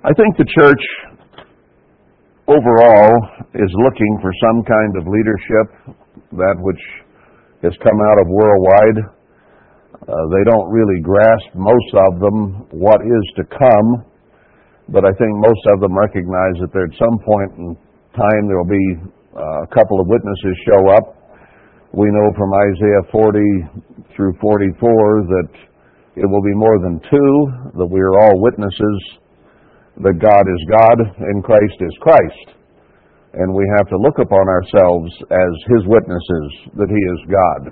I think the church overall is looking for some kind of leadership, that which has come out of worldwide. Uh, they don't really grasp, most of them, what is to come, but I think most of them recognize that there at some point in time there will be uh, a couple of witnesses show up. We know from Isaiah 40 through 44 that it will be more than two, that we are all witnesses that God is God and Christ is Christ. And we have to look upon ourselves as His witnesses that He is God,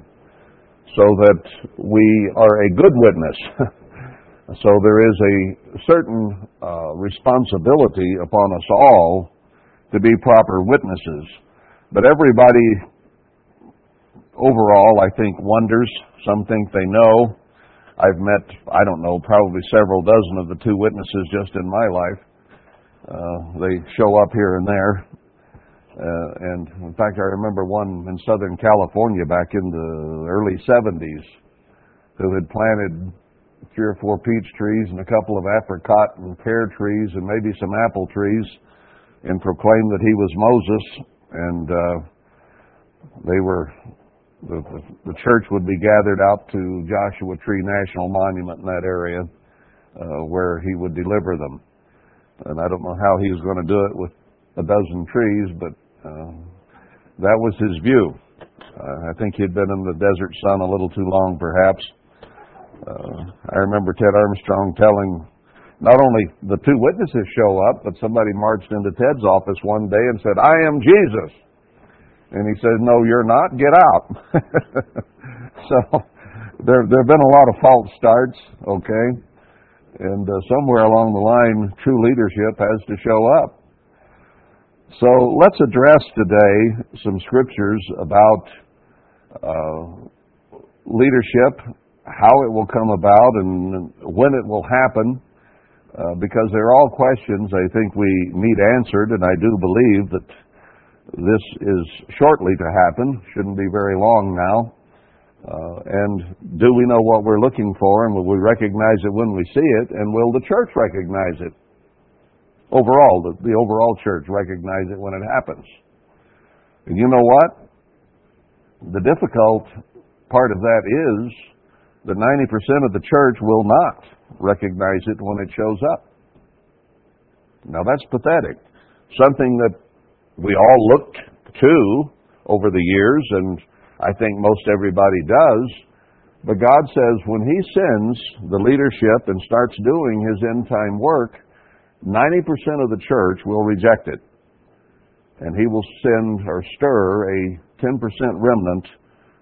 so that we are a good witness. so there is a certain uh, responsibility upon us all to be proper witnesses. But everybody overall, I think, wonders. Some think they know. I've met, I don't know, probably several dozen of the two witnesses just in my life. Uh, they show up here and there. Uh, and in fact, I remember one in Southern California back in the early 70s who had planted three or four peach trees and a couple of apricot and pear trees and maybe some apple trees and proclaimed that he was Moses. And uh, they were the, the, church would be gathered out to Joshua Tree National Monument in that area uh, where he would deliver them. And I don't know how he was going to do it with a dozen trees, but uh, that was his view. Uh, I think he'd been in the desert sun a little too long, perhaps. Uh, I remember Ted Armstrong telling not only the two witnesses show up, but somebody marched into Ted's office one day and said, I am Jesus. And he said, No, you're not. Get out. so there there have been a lot of false starts, okay? And uh, somewhere along the line, true leadership has to show up. So let's address today some scriptures about uh, leadership, how it will come about, and when it will happen. Uh, because they're all questions I think we need answered, and I do believe that this is shortly to happen, shouldn't be very long now. Uh, and do we know what we're looking for, and will we recognize it when we see it, and will the church recognize it? Overall, the, the overall church recognize it when it happens. And you know what? The difficult part of that is that 90% of the church will not recognize it when it shows up. Now that's pathetic. Something that we all looked to over the years, and I think most everybody does. But God says when He sends the leadership and starts doing His end time work, 90% of the church will reject it. And He will send or stir a 10% remnant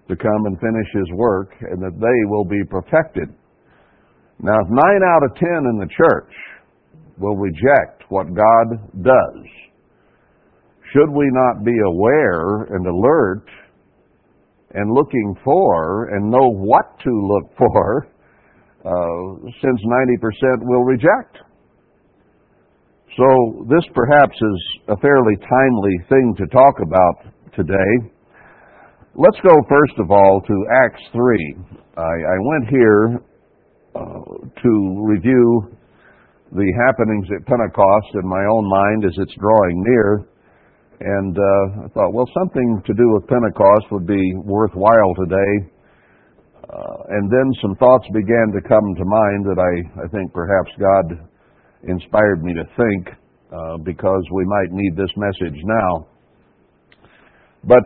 to come and finish His work, and that they will be perfected. Now, if 9 out of 10 in the church will reject what God does, should we not be aware and alert and looking for and know what to look for uh, since 90% will reject? So this perhaps is a fairly timely thing to talk about today. Let's go first of all to Acts 3. I, I went here uh, to review the happenings at Pentecost in my own mind as it's drawing near. And uh, I thought, well, something to do with Pentecost would be worthwhile today. Uh, and then some thoughts began to come to mind that I, I think perhaps God inspired me to think uh, because we might need this message now. But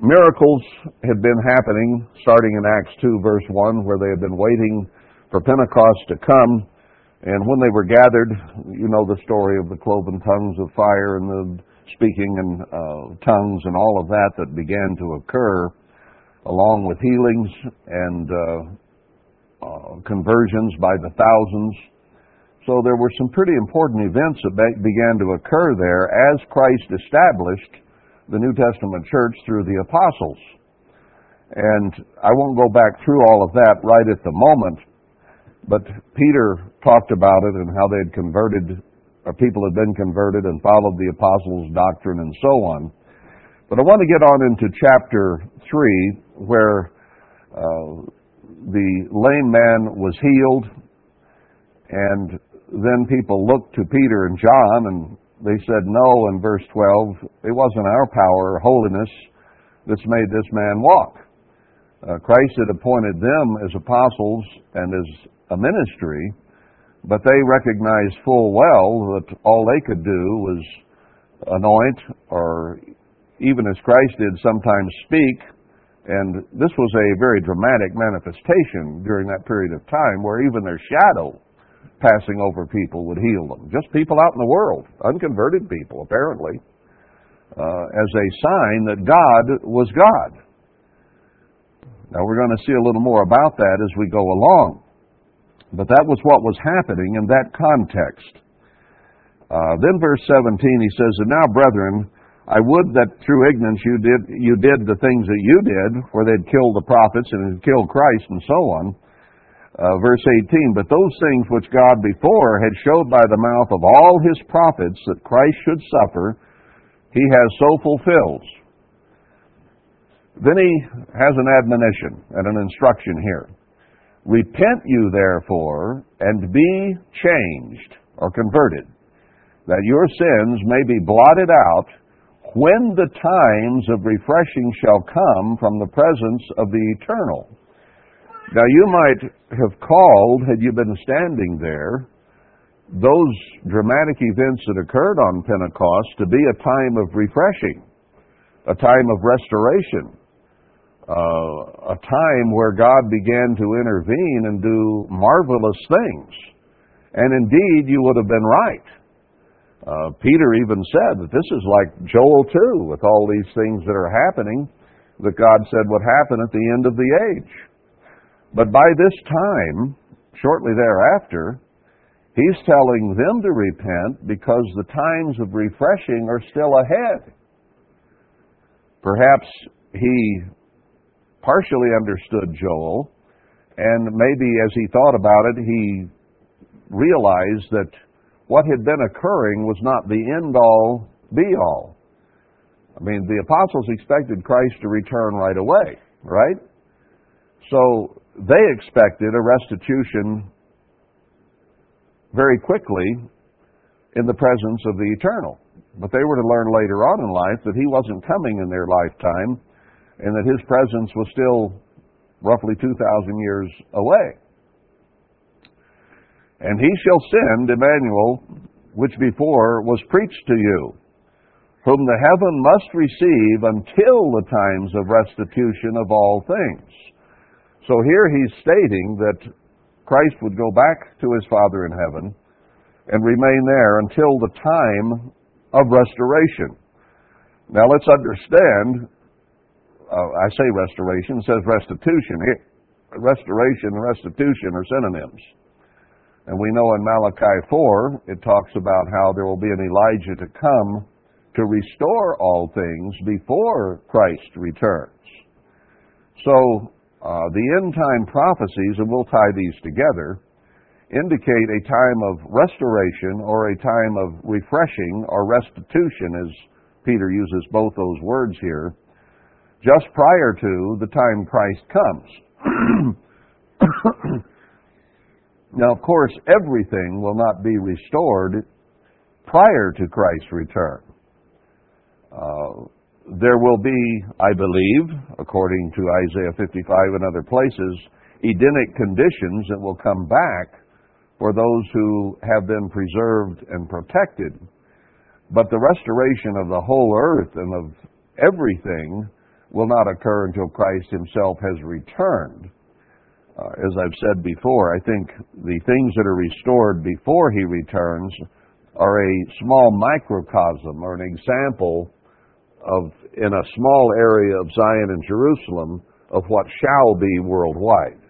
miracles had been happening starting in Acts 2, verse 1, where they had been waiting for Pentecost to come. And when they were gathered, you know the story of the cloven tongues of fire and the speaking in uh, tongues and all of that that began to occur, along with healings and uh, uh, conversions by the thousands. So there were some pretty important events that began to occur there as Christ established the New Testament church through the apostles. And I won't go back through all of that right at the moment, but Peter talked about it and how they had converted, or people had been converted and followed the apostles' doctrine and so on. But I want to get on into chapter 3, where uh, the lame man was healed, and then people looked to Peter and John and they said, No, in verse 12, it wasn't our power or holiness that's made this man walk. Uh, Christ had appointed them as apostles and as a ministry, but they recognized full well that all they could do was anoint or even as Christ did sometimes speak. And this was a very dramatic manifestation during that period of time where even their shadow passing over people would heal them. Just people out in the world, unconverted people, apparently, uh, as a sign that God was God. Now, we're going to see a little more about that as we go along. But that was what was happening in that context. Uh, then, verse 17, he says, And now, brethren, I would that through ignorance you did, you did the things that you did, for they'd killed the prophets and had killed Christ and so on. Uh, verse 18, But those things which God before had showed by the mouth of all his prophets that Christ should suffer, he has so fulfilled. Then he has an admonition and an instruction here. Repent you therefore and be changed or converted, that your sins may be blotted out when the times of refreshing shall come from the presence of the eternal. Now you might have called, had you been standing there, those dramatic events that occurred on Pentecost to be a time of refreshing, a time of restoration, uh, a time where God began to intervene and do marvelous things. And indeed, you would have been right. Uh, Peter even said that this is like Joel 2, with all these things that are happening that God said would happen at the end of the age. But by this time, shortly thereafter, he's telling them to repent because the times of refreshing are still ahead. Perhaps he partially understood Joel, and maybe as he thought about it, he realized that what had been occurring was not the end all be all. I mean, the apostles expected Christ to return right away, right? So they expected a restitution very quickly in the presence of the eternal. But they were to learn later on in life that he wasn't coming in their lifetime and that his presence was still roughly 2,000 years away. And he shall send Emmanuel, which before was preached to you, whom the heaven must receive until the times of restitution of all things. So here he's stating that Christ would go back to his Father in heaven and remain there until the time of restoration. Now let's understand I say restoration, it says restitution. Restoration and restitution are synonyms. And we know in Malachi 4, it talks about how there will be an Elijah to come to restore all things before Christ returns. So, uh, the end time prophecies, and we'll tie these together, indicate a time of restoration or a time of refreshing or restitution, as Peter uses both those words here just prior to the time Christ comes. now, of course, everything will not be restored prior to Christ's return. Uh, there will be, I believe, according to Isaiah 55 and other places, Edenic conditions that will come back for those who have been preserved and protected. But the restoration of the whole earth and of everything will not occur until Christ himself has returned. Uh, as I've said before, I think the things that are restored before he returns are a small microcosm or an example of, in a small area of Zion and Jerusalem, of what shall be worldwide.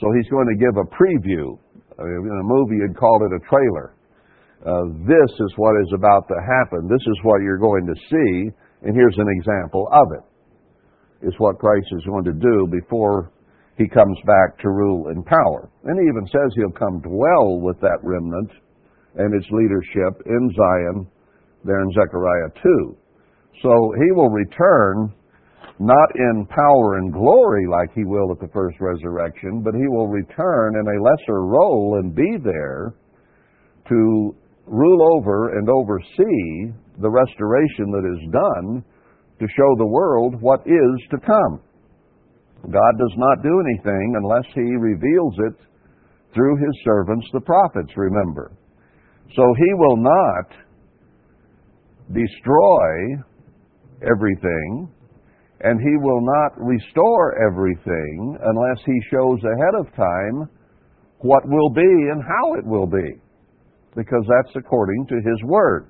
So he's going to give a preview. In a movie, you'd call it a trailer. Uh, this is what is about to happen. This is what you're going to see, and here's an example of it is what Christ is going to do before he comes back to rule in power. And he even says he'll come dwell with that remnant and its leadership in Zion, there in Zechariah 2. So he will return not in power and glory like he will at the first resurrection, but he will return in a lesser role and be there to rule over and oversee the restoration that is done to show the world what is to come. God does not do anything unless He reveals it through His servants, the prophets, remember. So He will not destroy everything, and He will not restore everything unless He shows ahead of time what will be and how it will be, because that's according to His Word.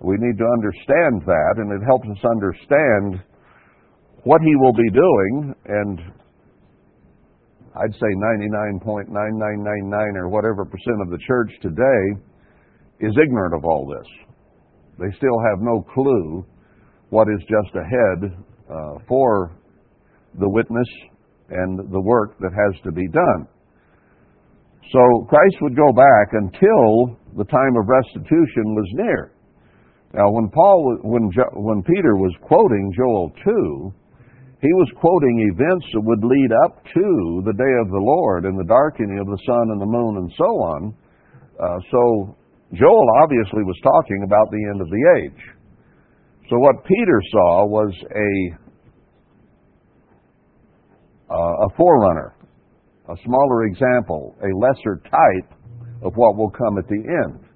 We need to understand that, and it helps us understand what He will be doing, and I'd say 99.9999 or whatever percent of the church today is ignorant of all this. They still have no clue what is just ahead uh, for the witness and the work that has to be done. So Christ would go back until the time of restitution was near. Now, when Paul, when when Peter was quoting Joel two, he was quoting events that would lead up to the day of the Lord and the darkening of the sun and the moon and so on. Uh, so Joel obviously was talking about the end of the age. So what Peter saw was a uh, a forerunner, a smaller example, a lesser type of what will come at the end.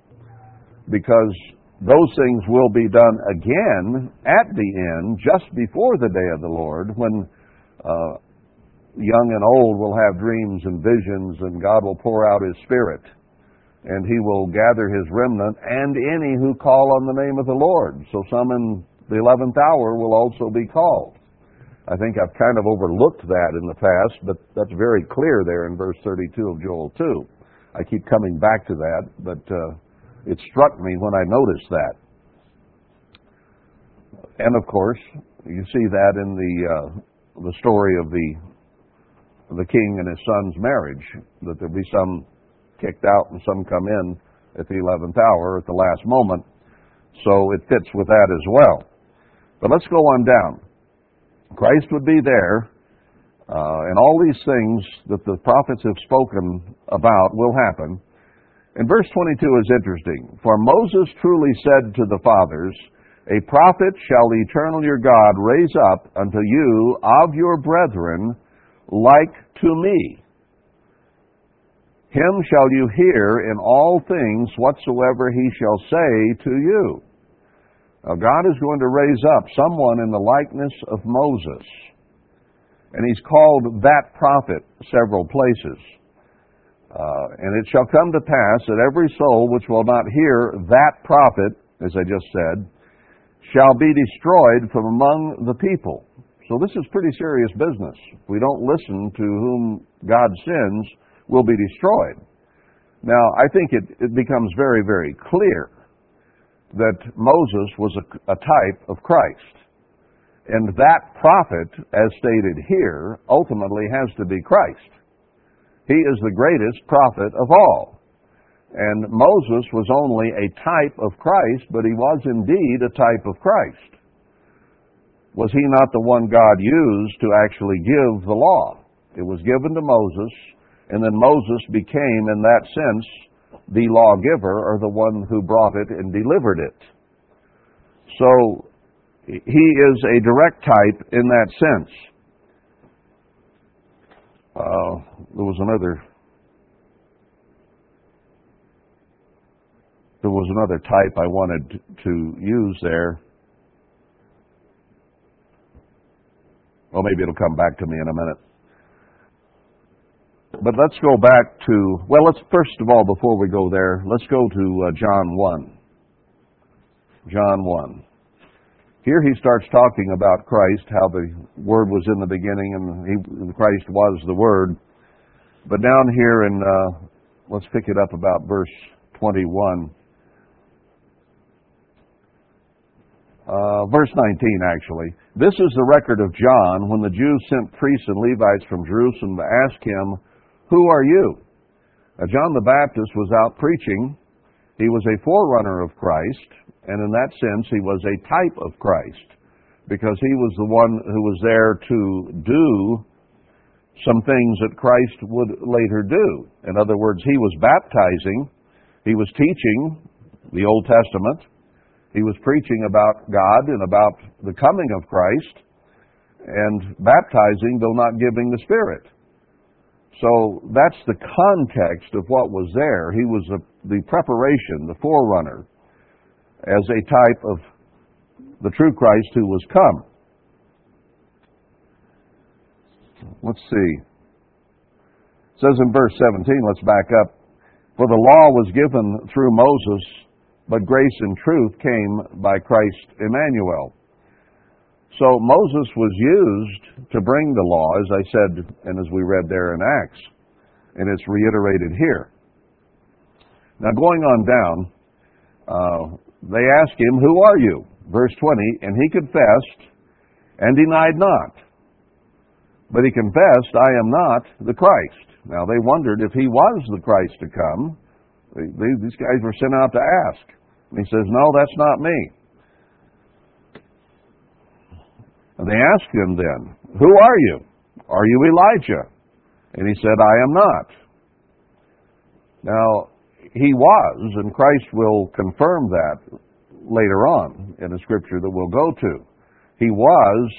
Because those things will be done again at the end, just before the day of the Lord, when uh, young and old will have dreams and visions, and God will pour out His Spirit and he will gather his remnant and any who call on the name of the Lord. So some in the 11th hour will also be called. I think I've kind of overlooked that in the past, but that's very clear there in verse 32 of Joel 2. I keep coming back to that, but uh, it struck me when I noticed that. And of course, you see that in the uh, the story of the the king and his son's marriage, that there'll be some kicked out and some come in at the 11th hour at the last moment. So it fits with that as well. But let's go on down. Christ would be there, uh, and all these things that the prophets have spoken about will happen. And verse 22 is interesting. For Moses truly said to the fathers, A prophet shall the eternal your God raise up unto you of your brethren like to me. Him shall you hear in all things whatsoever he shall say to you. Now, God is going to raise up someone in the likeness of Moses. And he's called that prophet several places. Uh, and it shall come to pass that every soul which will not hear that prophet, as I just said, shall be destroyed from among the people. So this is pretty serious business. If we don't listen to whom God sends, we'll be destroyed. Now, I think it, it becomes very, very clear that Moses was a, a type of Christ. And that prophet, as stated here, ultimately has to be Christ. He is the greatest prophet of all. And Moses was only a type of Christ, but he was indeed a type of Christ. Was he not the one God used to actually give the law? It was given to Moses, and then Moses became, in that sense, the lawgiver or the one who brought it and delivered it. So he is a direct type in that sense. Uh, there was another. There was another type I wanted to use there. Well, maybe it'll come back to me in a minute. But let's go back to, well, let's first of all, before we go there, let's go to uh, John 1. John 1. Here he starts talking about Christ, how the Word was in the beginning and he, Christ was the Word. But down here in, uh, let's pick it up about verse 21. Uh, verse 19, actually. This is the record of John when the Jews sent priests and Levites from Jerusalem to ask him, who are you? Now, John the Baptist was out preaching. He was a forerunner of Christ, and in that sense, he was a type of Christ because he was the one who was there to do some things that Christ would later do. In other words, he was baptizing He was teaching the Old Testament. He was preaching about God and about the coming of Christ and baptizing, though not giving the Spirit. So that's the context of what was there. He was a, the preparation, the forerunner, as a type of the true Christ who was come. Let's see. It says in verse 17, let's back up. For the law was given through Moses, but grace and truth came by Christ Emmanuel. So Moses was used to bring the law, as I said and as we read there in Acts, and it's reiterated here. Now, going on down, uh, they asked him, Who are you? Verse 20, and he confessed and denied not. But he confessed, I am not the Christ. Now, they wondered if he was the Christ to come. These guys were sent out to ask. And he says, No, that's not me. They asked him then, Who are you? Are you Elijah? And he said, I am not. Now, he was, and Christ will confirm that later on in a scripture that we'll go to. He was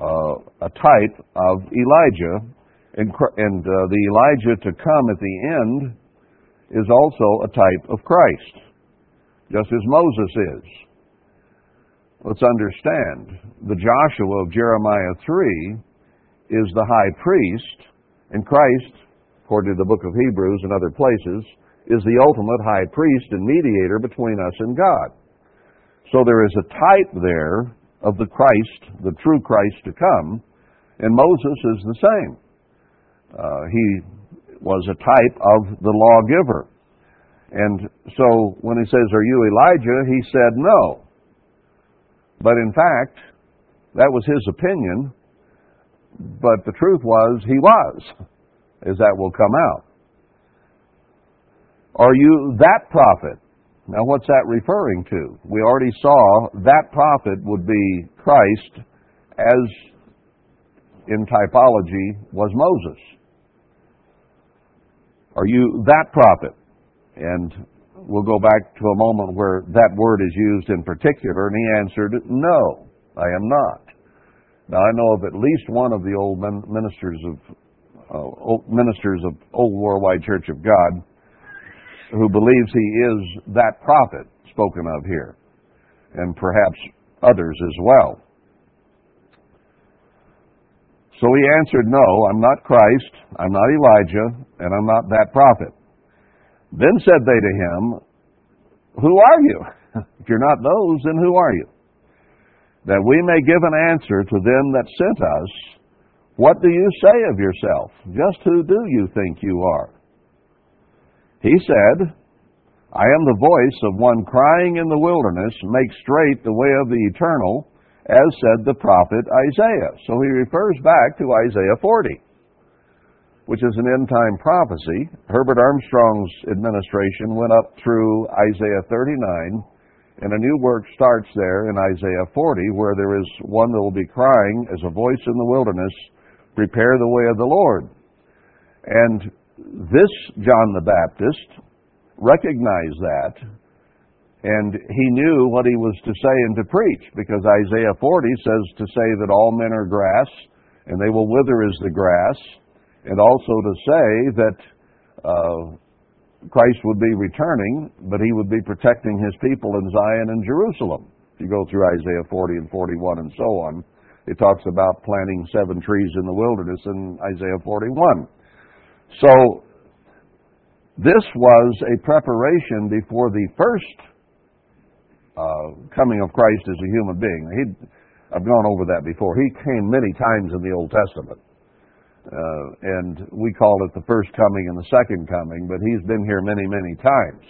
uh, a type of Elijah, and, and uh, the Elijah to come at the end is also a type of Christ, just as Moses is. Let's understand the Joshua of Jeremiah 3 is the high priest, and Christ, according to the book of Hebrews and other places, is the ultimate high priest and mediator between us and God. So there is a type there of the Christ, the true Christ to come, and Moses is the same. Uh, he was a type of the lawgiver. And so when he says, Are you Elijah? he said, No. But in fact, that was his opinion, but the truth was he was, as that will come out. Are you that prophet? Now, what's that referring to? We already saw that prophet would be Christ, as in typology was Moses. Are you that prophet? And we'll go back to a moment where that word is used in particular, and he answered, No, I am not. Now, I know of at least one of the old ministers of uh, ministers of Old Worldwide Church of God who believes he is that prophet spoken of here, and perhaps others as well. So he answered, No, I'm not Christ, I'm not Elijah, and I'm not that prophet. Then said they to him, Who are you? if you're not those, then who are you? That we may give an answer to them that sent us, What do you say of yourself? Just who do you think you are? He said, I am the voice of one crying in the wilderness, make straight the way of the eternal, as said the prophet Isaiah. So he refers back to Isaiah 40, which is an end time prophecy. Herbert Armstrong's administration went up through Isaiah 39, and a new work starts there in Isaiah 40, where there is one that will be crying as a voice in the wilderness, prepare the way of the Lord. And this John the Baptist recognized that, and he knew what he was to say and to preach, because Isaiah 40 says to say that all men are grass, and they will wither as the grass, and also to say that uh, Christ would be returning, but he would be protecting his people in Zion and Jerusalem. If you go through Isaiah 40 and 41 and so on, it talks about planting seven trees in the wilderness in Isaiah 41. So, this was a preparation before the first uh, coming of Christ as a human being. He'd, I've gone over that before. He came many times in the Old Testament. Uh, and we call it the first coming and the second coming, but he's been here many, many times.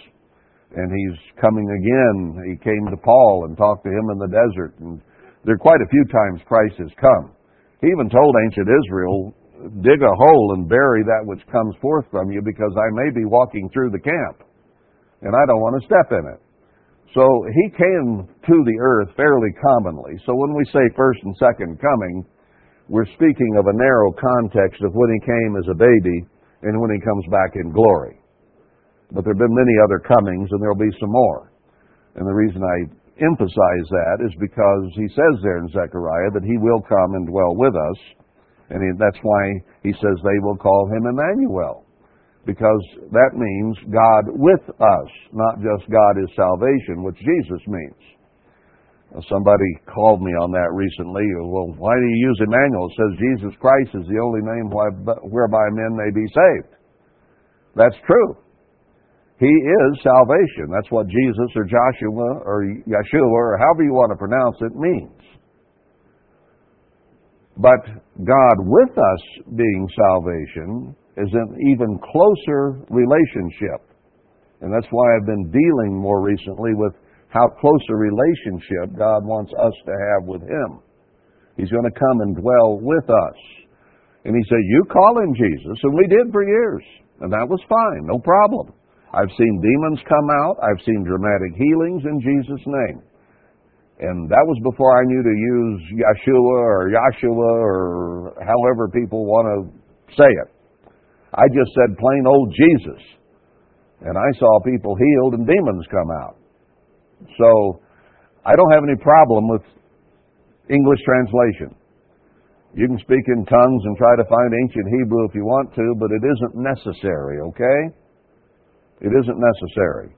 And he's coming again. He came to Paul and talked to him in the desert. And there are quite a few times Christ has come. He even told ancient Israel, dig a hole and bury that which comes forth from you because I may be walking through the camp and I don't want to step in it. So he came to the earth fairly commonly. So when we say first and second coming, we're speaking of a narrow context of when he came as a baby and when he comes back in glory. But there have been many other comings, and there'll be some more. And the reason I emphasize that is because he says there in Zechariah that he will come and dwell with us. And that's why he says they will call him Emmanuel. Because that means God with us, not just God is salvation, which Jesus means. Somebody called me on that recently. Well, why do you use Emmanuel? It says Jesus Christ is the only name whereby men may be saved. That's true. He is salvation. That's what Jesus or Joshua or Yeshua or however you want to pronounce it means. But God with us being salvation is an even closer relationship. And that's why I've been dealing more recently with how close a relationship God wants us to have with Him. He's going to come and dwell with us. And He said, You call Him Jesus. And we did for years. And that was fine, no problem. I've seen demons come out. I've seen dramatic healings in Jesus' name. And that was before I knew to use Yeshua or Yahshua or however people want to say it. I just said plain old Jesus. And I saw people healed and demons come out. So I don't have any problem with English translation. You can speak in tongues and try to find ancient Hebrew if you want to, but it isn't necessary, okay? It isn't necessary.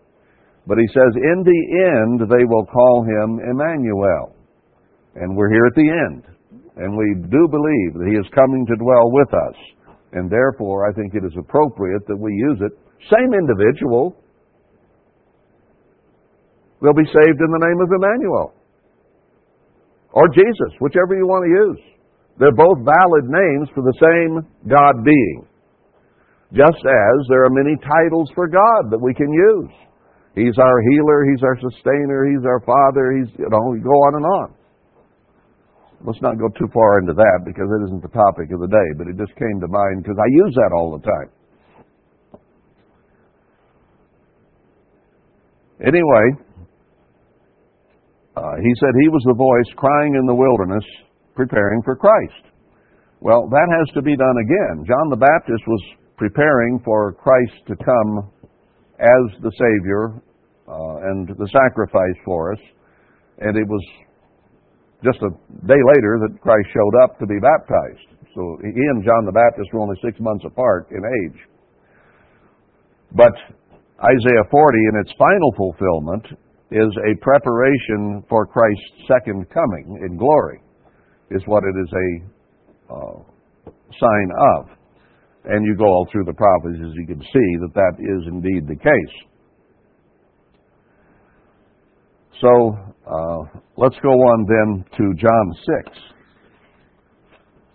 But he says, in the end, they will call him Emmanuel. And we're here at the end. And we do believe that he is coming to dwell with us. And therefore, I think it is appropriate that we use it. Same individual, They'll be saved in the name of Emmanuel. Or Jesus, whichever you want to use. They're both valid names for the same God being. Just as there are many titles for God that we can use. He's our healer, He's our sustainer, He's our Father, He's, you know, go on and on. Let's not go too far into that because it isn't the topic of the day, but it just came to mind because I use that all the time. Anyway, uh, he said he was the voice crying in the wilderness, preparing for Christ. Well, that has to be done again. John the Baptist was preparing for Christ to come as the Savior uh, and the sacrifice for us, and it was just a day later that Christ showed up to be baptized. So he and John the Baptist were only six months apart in age. But Isaiah 40, in its final fulfillment, is a preparation for Christ's second coming in glory, is what it is a uh, sign of. And you go all through the prophecies, you can see that that is indeed the case. So uh, let's go on then to John 6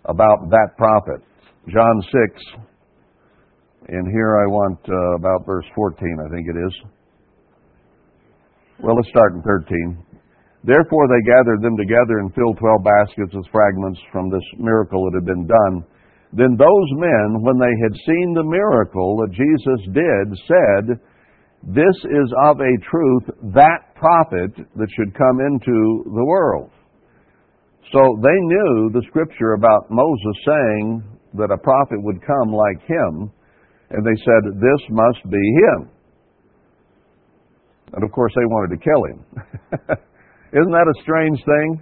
about that prophet. John 6, and here I want uh, about verse 14, I think it is. Well, let's start in 13. Therefore they gathered them together and filled twelve baskets with fragments from this miracle that had been done. Then those men, when they had seen the miracle that Jesus did, said, This is of a truth that prophet that should come into the world. So they knew the scripture about Moses saying that a prophet would come like him, and they said, This must be him. And of course, they wanted to kill him. Isn't that a strange thing?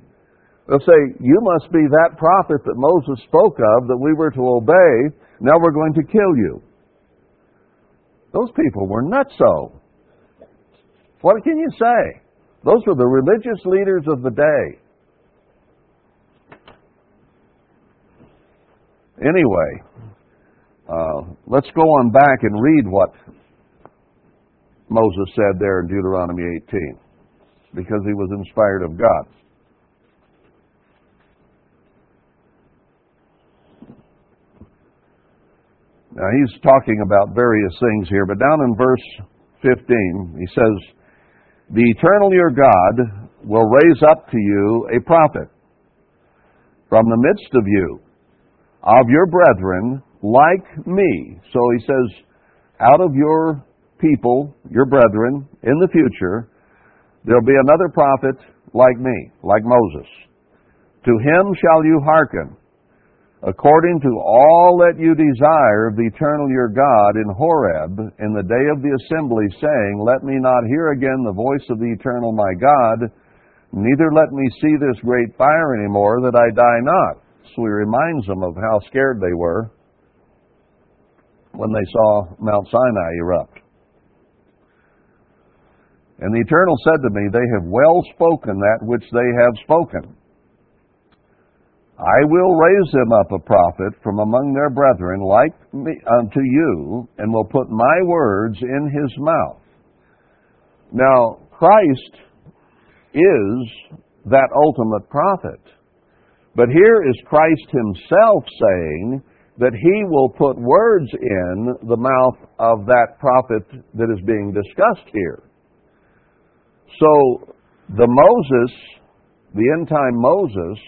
They'll say, You must be that prophet that Moses spoke of that we were to obey. Now we're going to kill you. Those people were nutso. What can you say? Those were the religious leaders of the day. Anyway, uh, let's go on back and read what Moses said there in Deuteronomy 18 because he was inspired of God. Now he's talking about various things here, but down in verse 15, he says, The eternal your God will raise up to you a prophet from the midst of you, of your brethren, like me. So he says, out of your people, your brethren, in the future, there'll be another prophet like me, like Moses. To him shall you hearken. according to all that you desire of the eternal your God in Horeb in the day of the assembly, saying, Let me not hear again the voice of the eternal my God, neither let me see this great fire any more, that I die not. So he reminds them of how scared they were when they saw Mount Sinai erupt. And the Eternal said to me, They have well spoken that which they have spoken. I will raise them up a prophet from among their brethren like me unto you, and will put my words in his mouth. Now, Christ is that ultimate prophet. But here is Christ himself saying that he will put words in the mouth of that prophet that is being discussed here. So, the Moses, the end time Moses,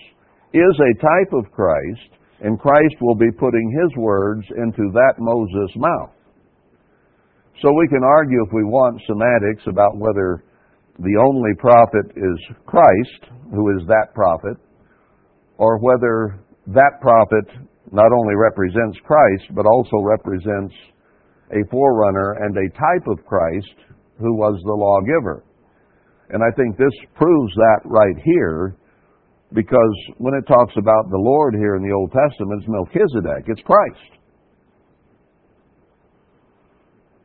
is a type of Christ, and Christ will be putting his words into that Moses' mouth. So we can argue if we want semantics about whether the only prophet is Christ, who is that prophet, or whether that prophet not only represents Christ, but also represents a forerunner and a type of Christ who was the lawgiver. And I think this proves that right here because when it talks about the Lord here in the Old Testament, it's Melchizedek, it's Christ.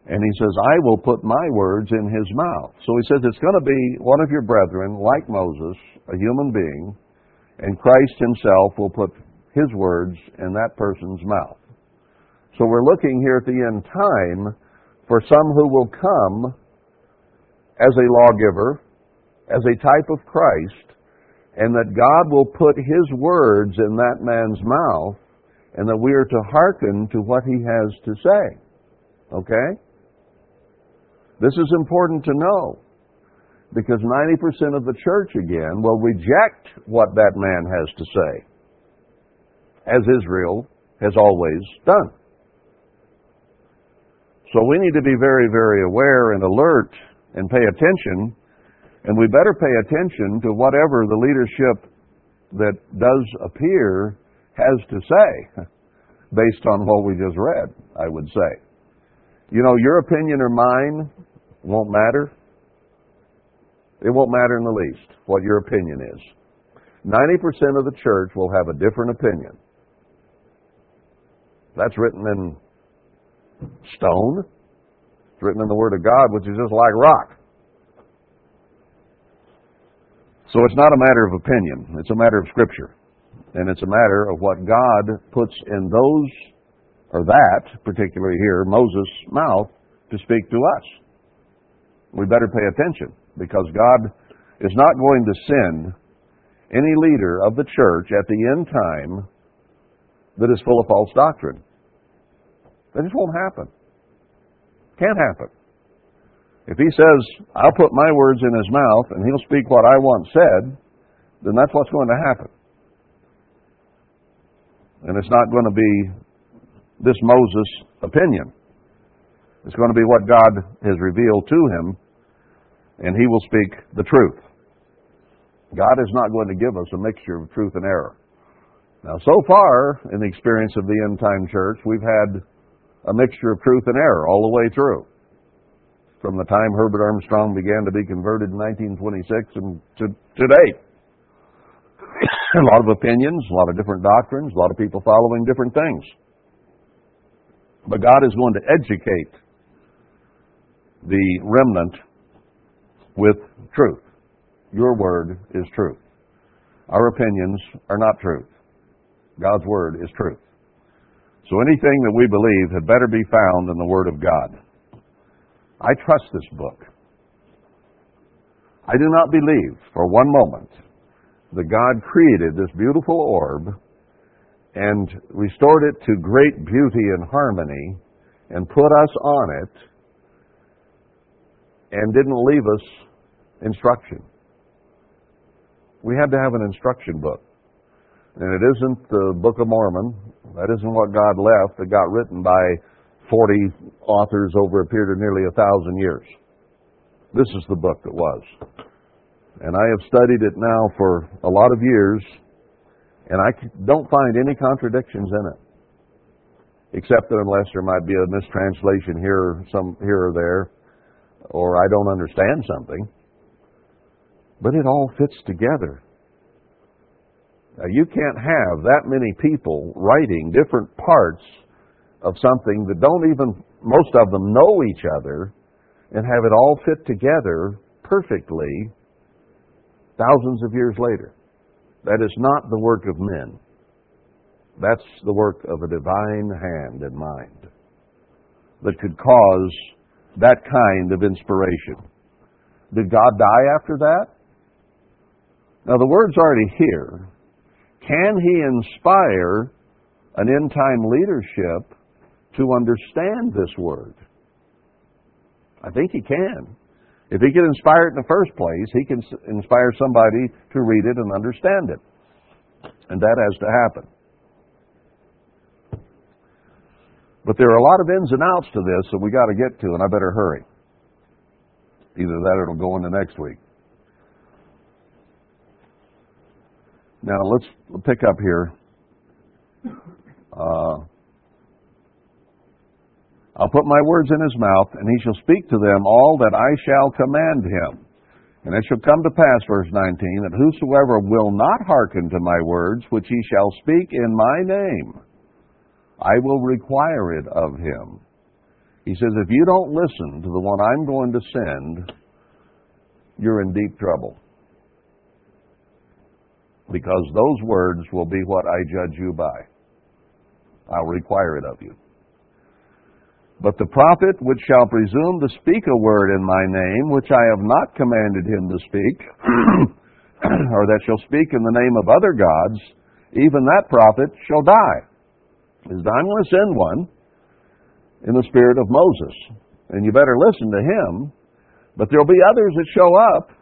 And he says, I will put my words in his mouth. So he says it's going to be one of your brethren, like Moses, a human being, and Christ himself will put his words in that person's mouth. So we're looking here at the end time for some who will come as a lawgiver, as a type of Christ, and that God will put His words in that man's mouth, and that we are to hearken to what He has to say. Okay? This is important to know because 90% of the church again will reject what that man has to say, as Israel has always done. So we need to be very, very aware and alert and pay attention and we better pay attention to whatever the leadership that does appear has to say, based on what we just read, I would say. You know, your opinion or mine won't matter. It won't matter in the least what your opinion is. 90% of the church will have a different opinion. That's written in stone. It's written in the Word of God, which is just like rock. So it's not a matter of opinion, it's a matter of Scripture. And it's a matter of what God puts in those, or that, particularly here, Moses' mouth, to speak to us. We better pay attention because God is not going to send any leader of the church at the end time that is full of false doctrine. That just won't happen. Can't happen. If he says, I'll put my words in his mouth and he'll speak what I want said, then that's what's going to happen. And it's not going to be this Moses' opinion. It's going to be what God has revealed to him, and he will speak the truth. God is not going to give us a mixture of truth and error. Now, so far in the experience of the end time church, we've had a mixture of truth and error all the way through from the time Herbert Armstrong began to be converted in 1926 and to today. a lot of opinions, a lot of different doctrines, a lot of people following different things. But God is going to educate the remnant with truth. Your word is truth. Our opinions are not truth. God's word is truth. So anything that we believe had better be found in the Word of God. I trust this book. I do not believe for one moment that God created this beautiful orb and restored it to great beauty and harmony and put us on it and didn't leave us instruction. We had to have an instruction book. And it isn't the Book of Mormon. That isn't what God left. It got written by 40 authors over a period of nearly a thousand years. This is the book that was. And I have studied it now for a lot of years, And I don't find any contradictions in it. Except that unless there might be a mistranslation here, some here or there, or I don't understand something. But it all fits together. Now, you can't have that many people writing different parts of something that don't even, most of them know each other, and have it all fit together perfectly thousands of years later. That is not the work of men. That's the work of a divine hand and mind that could cause that kind of inspiration. Did God die after that? Now, the word's already here. Can He inspire an end time leadership to understand this word? I think He can. If He can inspire it in the first place, He can inspire somebody to read it and understand it. And that has to happen. But there are a lot of ins and outs to this that we got to get to, and I better hurry. Either that or it'll go into next week. Now let's pick up here. Uh, I'll put my words in his mouth, and he shall speak to them all that I shall command him. And it shall come to pass, verse 19, that whosoever will not hearken to my words, which he shall speak in my name, I will require it of him. He says, if you don't listen to the one I'm going to send, you're in deep trouble because those words will be what I judge you by. I'll require it of you. But the prophet which shall presume to speak a word in my name, which I have not commanded him to speak, or that shall speak in the name of other gods, even that prophet shall die. Is I'm going to send one in the spirit of Moses, and you better listen to him. But there'll be others that show up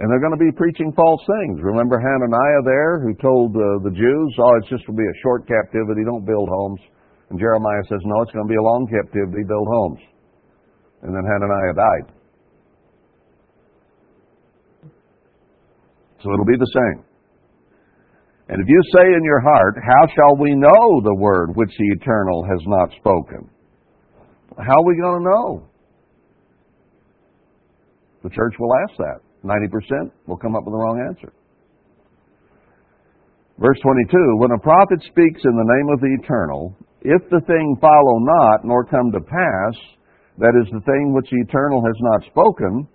and they're going to be preaching false things. Remember Hananiah there who told uh, the Jews, oh, it's just going to be a short captivity, don't build homes. And Jeremiah says, no, it's going to be a long captivity, build homes. And then Hananiah died. So it'll be the same. And if you say in your heart, How shall we know the word which the eternal has not spoken? How are we going to know? The church will ask that. 90% will come up with the wrong answer. Verse 22 When a prophet speaks in the name of the eternal, if the thing follow not, nor come to pass, that is the thing which the eternal has not spoken,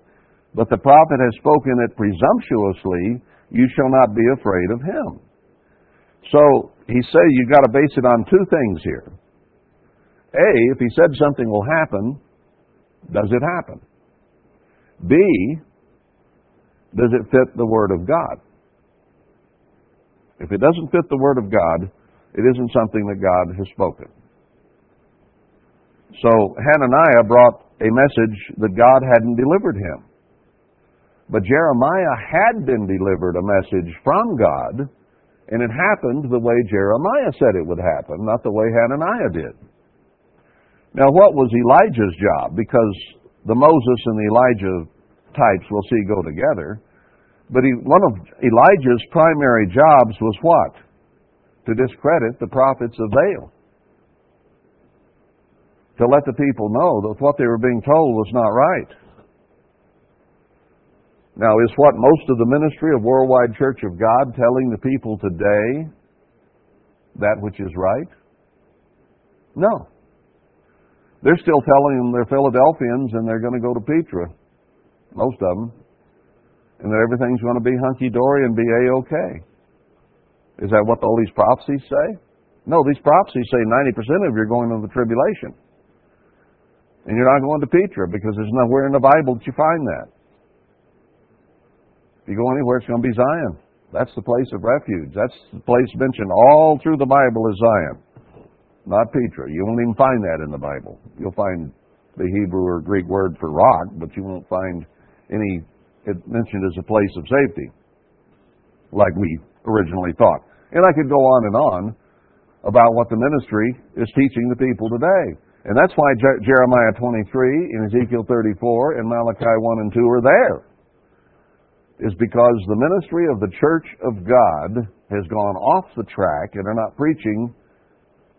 but the prophet has spoken it presumptuously, you shall not be afraid of him. So he says you've got to base it on two things here. A, if he said something will happen, does it happen? B, does it fit the Word of God? If it doesn't fit the Word of God, it isn't something that God has spoken. So Hananiah brought a message that God hadn't delivered him. But Jeremiah had been delivered a message from God, and it happened the way Jeremiah said it would happen, not the way Hananiah did. Now, what was Elijah's job? Because the Moses and the Elijah types we'll see go together. But he, one of Elijah's primary jobs was what? To discredit the prophets of Baal. To let the people know that what they were being told was not right. Now, is what most of the ministry of Worldwide Church of God telling the people today that which is right? No. They're still telling them they're Philadelphians and they're going to go to Petra. Most of them and that everything's going to be hunky dory and be a okay. Is that what all these prophecies say? No, these prophecies say 90% of you are going to the tribulation. And you're not going to Petra because there's nowhere in the Bible that you find that. If you go anywhere, it's going to be Zion. That's the place of refuge. That's the place mentioned all through the Bible is Zion, not Petra. You won't even find that in the Bible. You'll find the Hebrew or Greek word for rock, but you won't find any it mentioned as a place of safety, like we originally thought. And I could go on and on about what the ministry is teaching the people today. And that's why Jeremiah 23 and Ezekiel 34 and Malachi 1 and 2 are there. is because the ministry of the church of God has gone off the track and are not preaching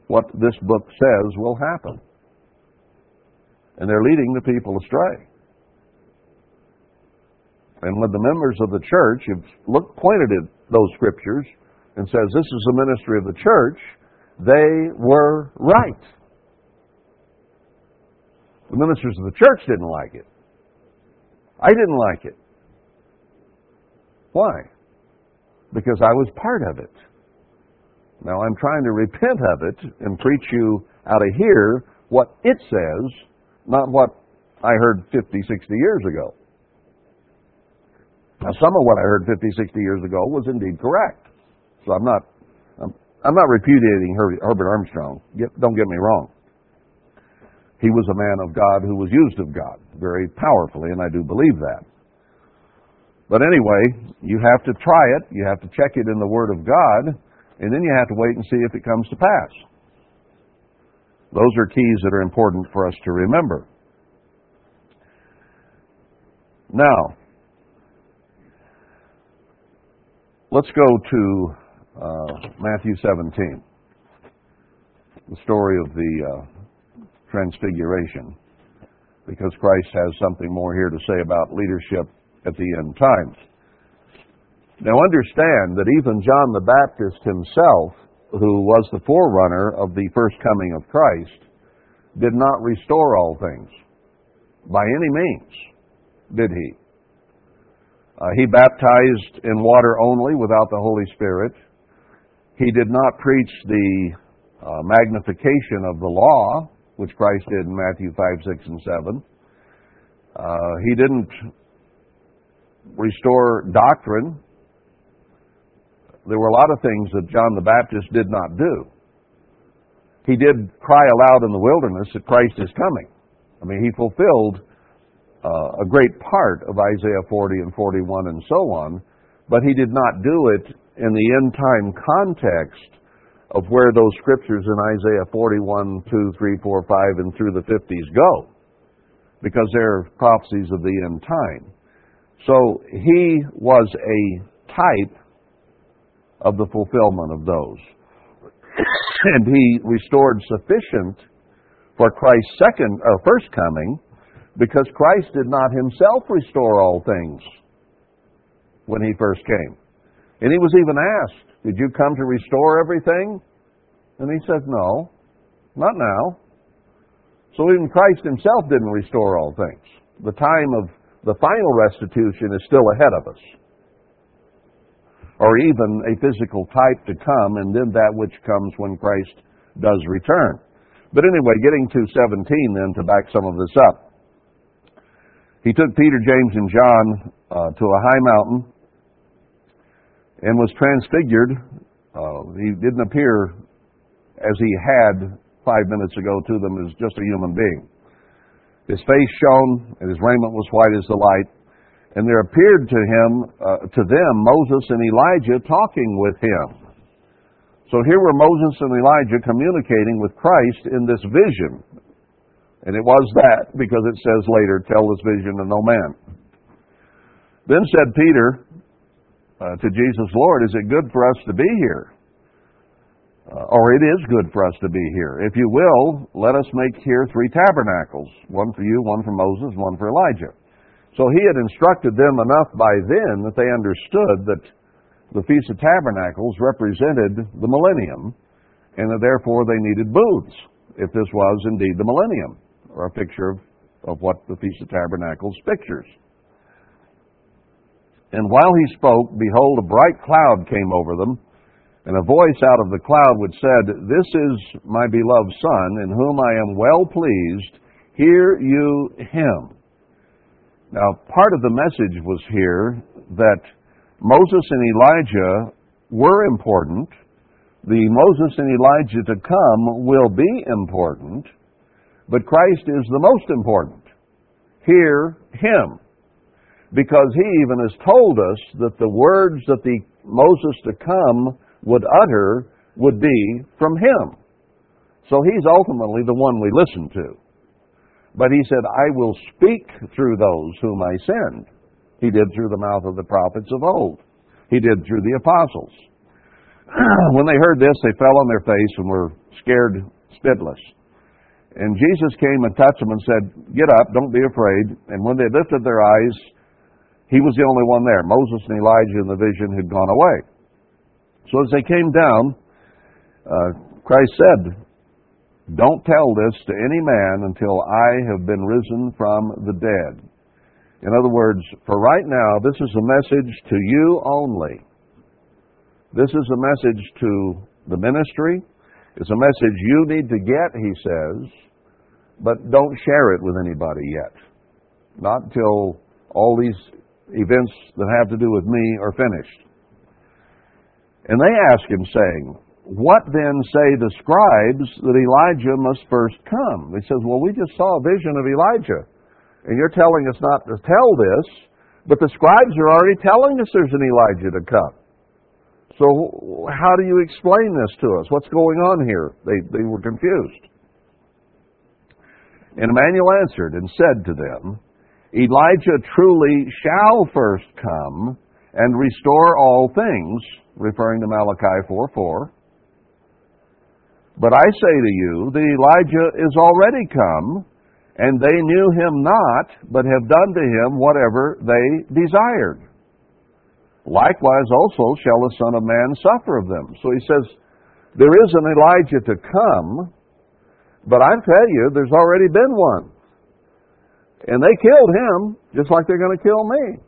what this book says will happen. And they're leading the people astray. And when the members of the church have looked, pointed at those scriptures and says this is the ministry of the church, they were right. The ministers of the church didn't like it. I didn't like it. Why? Because I was part of it. Now I'm trying to repent of it and preach you out of here what it says, not what I heard 50, 60 years ago. Now, some of what I heard 50, 60 years ago was indeed correct. So I'm not, I'm, I'm not repudiating Herbert Armstrong. Get, don't get me wrong. He was a man of God who was used of God very powerfully, and I do believe that. But anyway, you have to try it, you have to check it in the Word of God, and then you have to wait and see if it comes to pass. Those are keys that are important for us to remember. Now, let's go to uh, Matthew 17, the story of the uh, Transfiguration, because Christ has something more here to say about leadership at the end times. Now understand that even John the Baptist himself, who was the forerunner of the first coming of Christ, did not restore all things by any means, did he? Uh, he baptized in water only without the Holy Spirit. He did not preach the uh, magnification of the law, which Christ did in Matthew 5, 6, and 7. Uh, he didn't restore doctrine. There were a lot of things that John the Baptist did not do. He did cry aloud in the wilderness that Christ is coming. I mean, he fulfilled uh, a great part of Isaiah 40 and 41 and so on, but he did not do it in the end time context of where those scriptures in Isaiah 41, 2, 3, 4, 5, and through the 50s go, because they're prophecies of the end time. So he was a type of the fulfillment of those. and he restored sufficient for Christ's second or first coming because Christ did not himself restore all things when he first came. And he was even asked, Did you come to restore everything? And he said, No, not now. So even Christ himself didn't restore all things. The time of the final restitution is still ahead of us. Or even a physical type to come, and then that which comes when Christ does return. But anyway, getting to 17 then to back some of this up. He took Peter, James, and John uh, to a high mountain and was transfigured. Uh, he didn't appear as he had five minutes ago to them as just a human being. His face shone, and his raiment was white as the light. And there appeared to him, uh, to them, Moses and Elijah talking with him. So here were Moses and Elijah communicating with Christ in this vision. And it was that, because it says later, tell this vision to no man. Then said Peter uh, to Jesus, Lord, is it good for us to be here? Uh, or it is good for us to be here. If you will, let us make here three tabernacles one for you, one for Moses, one for Elijah. So he had instructed them enough by then that they understood that the Feast of Tabernacles represented the millennium, and that therefore they needed booths, if this was indeed the millennium or a picture of, of what the Feast of Tabernacles pictures. And while he spoke, behold, a bright cloud came over them, and a voice out of the cloud which said, This is my beloved Son, in whom I am well pleased. Hear you him. Now, part of the message was here that Moses and Elijah were important. The Moses and Elijah to come will be important. But Christ is the most important. Hear Him. Because He even has told us that the words that the Moses to come would utter would be from Him. So He's ultimately the one we listen to. But He said, I will speak through those whom I send. He did through the mouth of the prophets of old. He did through the apostles. when they heard this, they fell on their face and were scared spitless. And Jesus came and touched them and said, Get up, don't be afraid. And when they lifted their eyes, he was the only one there. Moses and Elijah in the vision had gone away. So as they came down, uh, Christ said, Don't tell this to any man until I have been risen from the dead. In other words, for right now, this is a message to you only. This is a message to the ministry. It's a message you need to get, he says, but don't share it with anybody yet. Not until all these events that have to do with me are finished. And they ask him, saying, What then say the scribes that Elijah must first come? He says, Well, we just saw a vision of Elijah. And you're telling us not to tell this, but the scribes are already telling us there's an Elijah to come. So how do you explain this to us? What's going on here? They, they were confused. And Emmanuel answered and said to them, Elijah truly shall first come and restore all things, referring to Malachi 4 4. But I say to you that Elijah is already come, and they knew him not, but have done to him whatever they desired. Likewise also shall the Son of Man suffer of them. So he says, there is an Elijah to come, but I tell you, there's already been one. And they killed him just like they're going to kill me.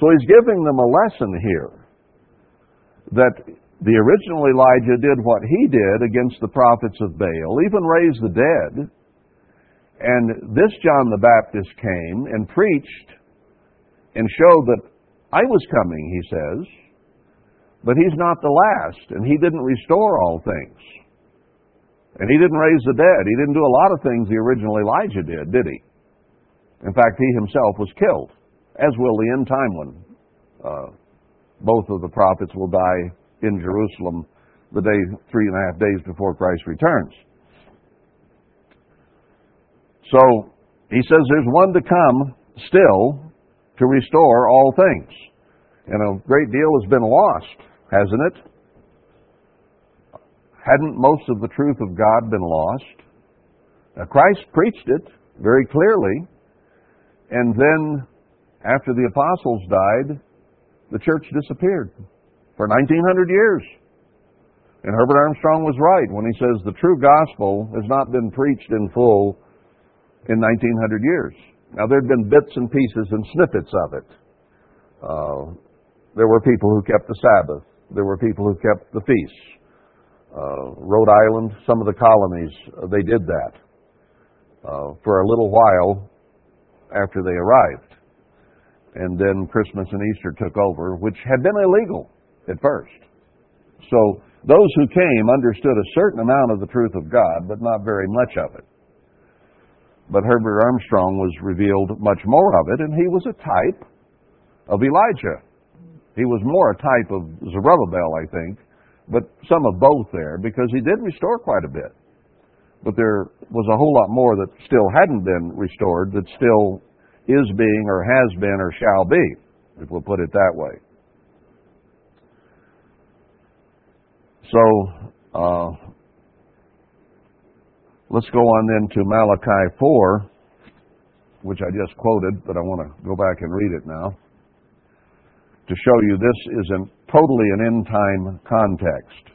So he's giving them a lesson here that the original Elijah did what he did against the prophets of Baal, even raised the dead. And this John the Baptist came and preached and showed that I was coming, he says, but he's not the last, and he didn't restore all things. And he didn't raise the dead. He didn't do a lot of things the original Elijah did, did he? In fact, he himself was killed, as will the end time one. Uh, both of the prophets will die in Jerusalem the day, three and a half days before Christ returns. So, he says there's one to come still to restore all things. And a great deal has been lost, hasn't it? Hadn't most of the truth of God been lost? Now, Christ preached it very clearly, and then after the apostles died, the church disappeared for 1900 years. And Herbert Armstrong was right when he says the true gospel has not been preached in full in 1900 years. Now, there had been bits and pieces and snippets of it. Uh, there were people who kept the Sabbath. There were people who kept the feasts. Uh, Rhode Island, some of the colonies, uh, they did that uh, for a little while after they arrived. And then Christmas and Easter took over, which had been illegal at first. So those who came understood a certain amount of the truth of God, but not very much of it. But Herbert Armstrong was revealed much more of it, and he was a type of Elijah. He was more a type of Zerubbabel, I think, but some of both there, because he did restore quite a bit. But there was a whole lot more that still hadn't been restored, that still is being, or has been, or shall be, if we'll put it that way. So, uh, Let's go on then to Malachi 4, which I just quoted, but I want to go back and read it now to show you this is an, totally an end time context.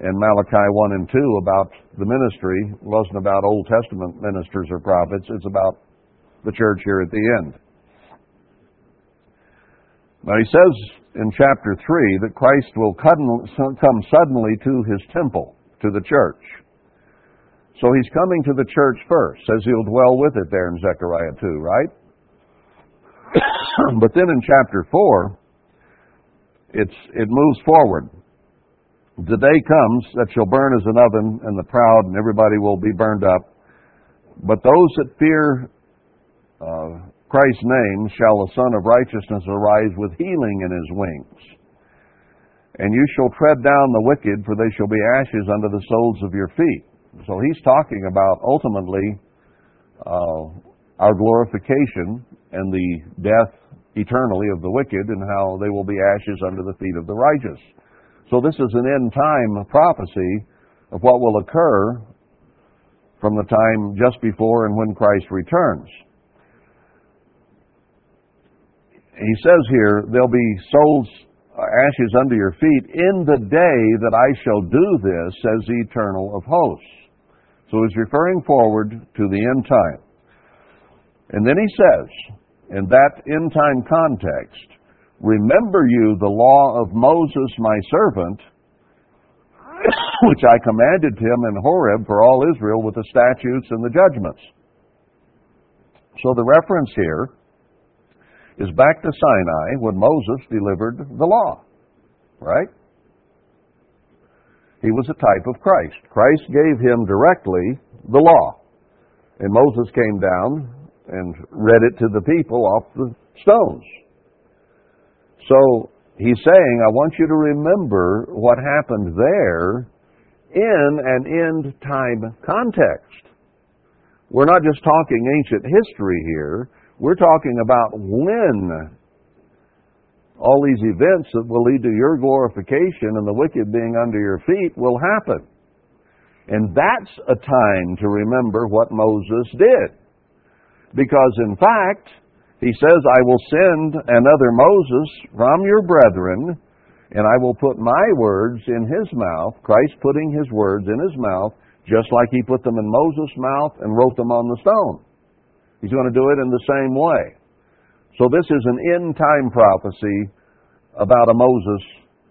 And Malachi 1 and 2 about the ministry wasn't about Old Testament ministers or prophets, it's about the church here at the end. Now he says in chapter 3 that Christ will come suddenly to his temple, to the church. So he's coming to the church first. Says he'll dwell with it there in Zechariah 2, right? but then in chapter 4, it's, it moves forward. The day comes that shall burn as an oven, and the proud and everybody will be burned up. But those that fear uh, Christ's name shall the Sun of Righteousness arise with healing in his wings. And you shall tread down the wicked, for they shall be ashes under the soles of your feet. So he's talking about ultimately uh, our glorification and the death eternally of the wicked and how they will be ashes under the feet of the righteous. So this is an end time prophecy of what will occur from the time just before and when Christ returns. He says here, there'll be souls ashes under your feet in the day that I shall do this, says the eternal of hosts. So he's referring forward to the end time. And then he says, in that end time context, remember you the law of Moses my servant, which I commanded him in Horeb for all Israel with the statutes and the judgments. So the reference here is back to Sinai when Moses delivered the law. Right? He was a type of Christ. Christ gave him directly the law. And Moses came down and read it to the people off the stones. So he's saying, I want you to remember what happened there in an end time context. We're not just talking ancient history here. We're talking about when all these events that will lead to your glorification and the wicked being under your feet will happen. And that's a time to remember what Moses did. Because in fact, he says, I will send another Moses from your brethren, and I will put my words in his mouth, Christ putting his words in his mouth, just like he put them in Moses' mouth and wrote them on the stone. He's going to do it in the same way. So this is an end time prophecy about a Moses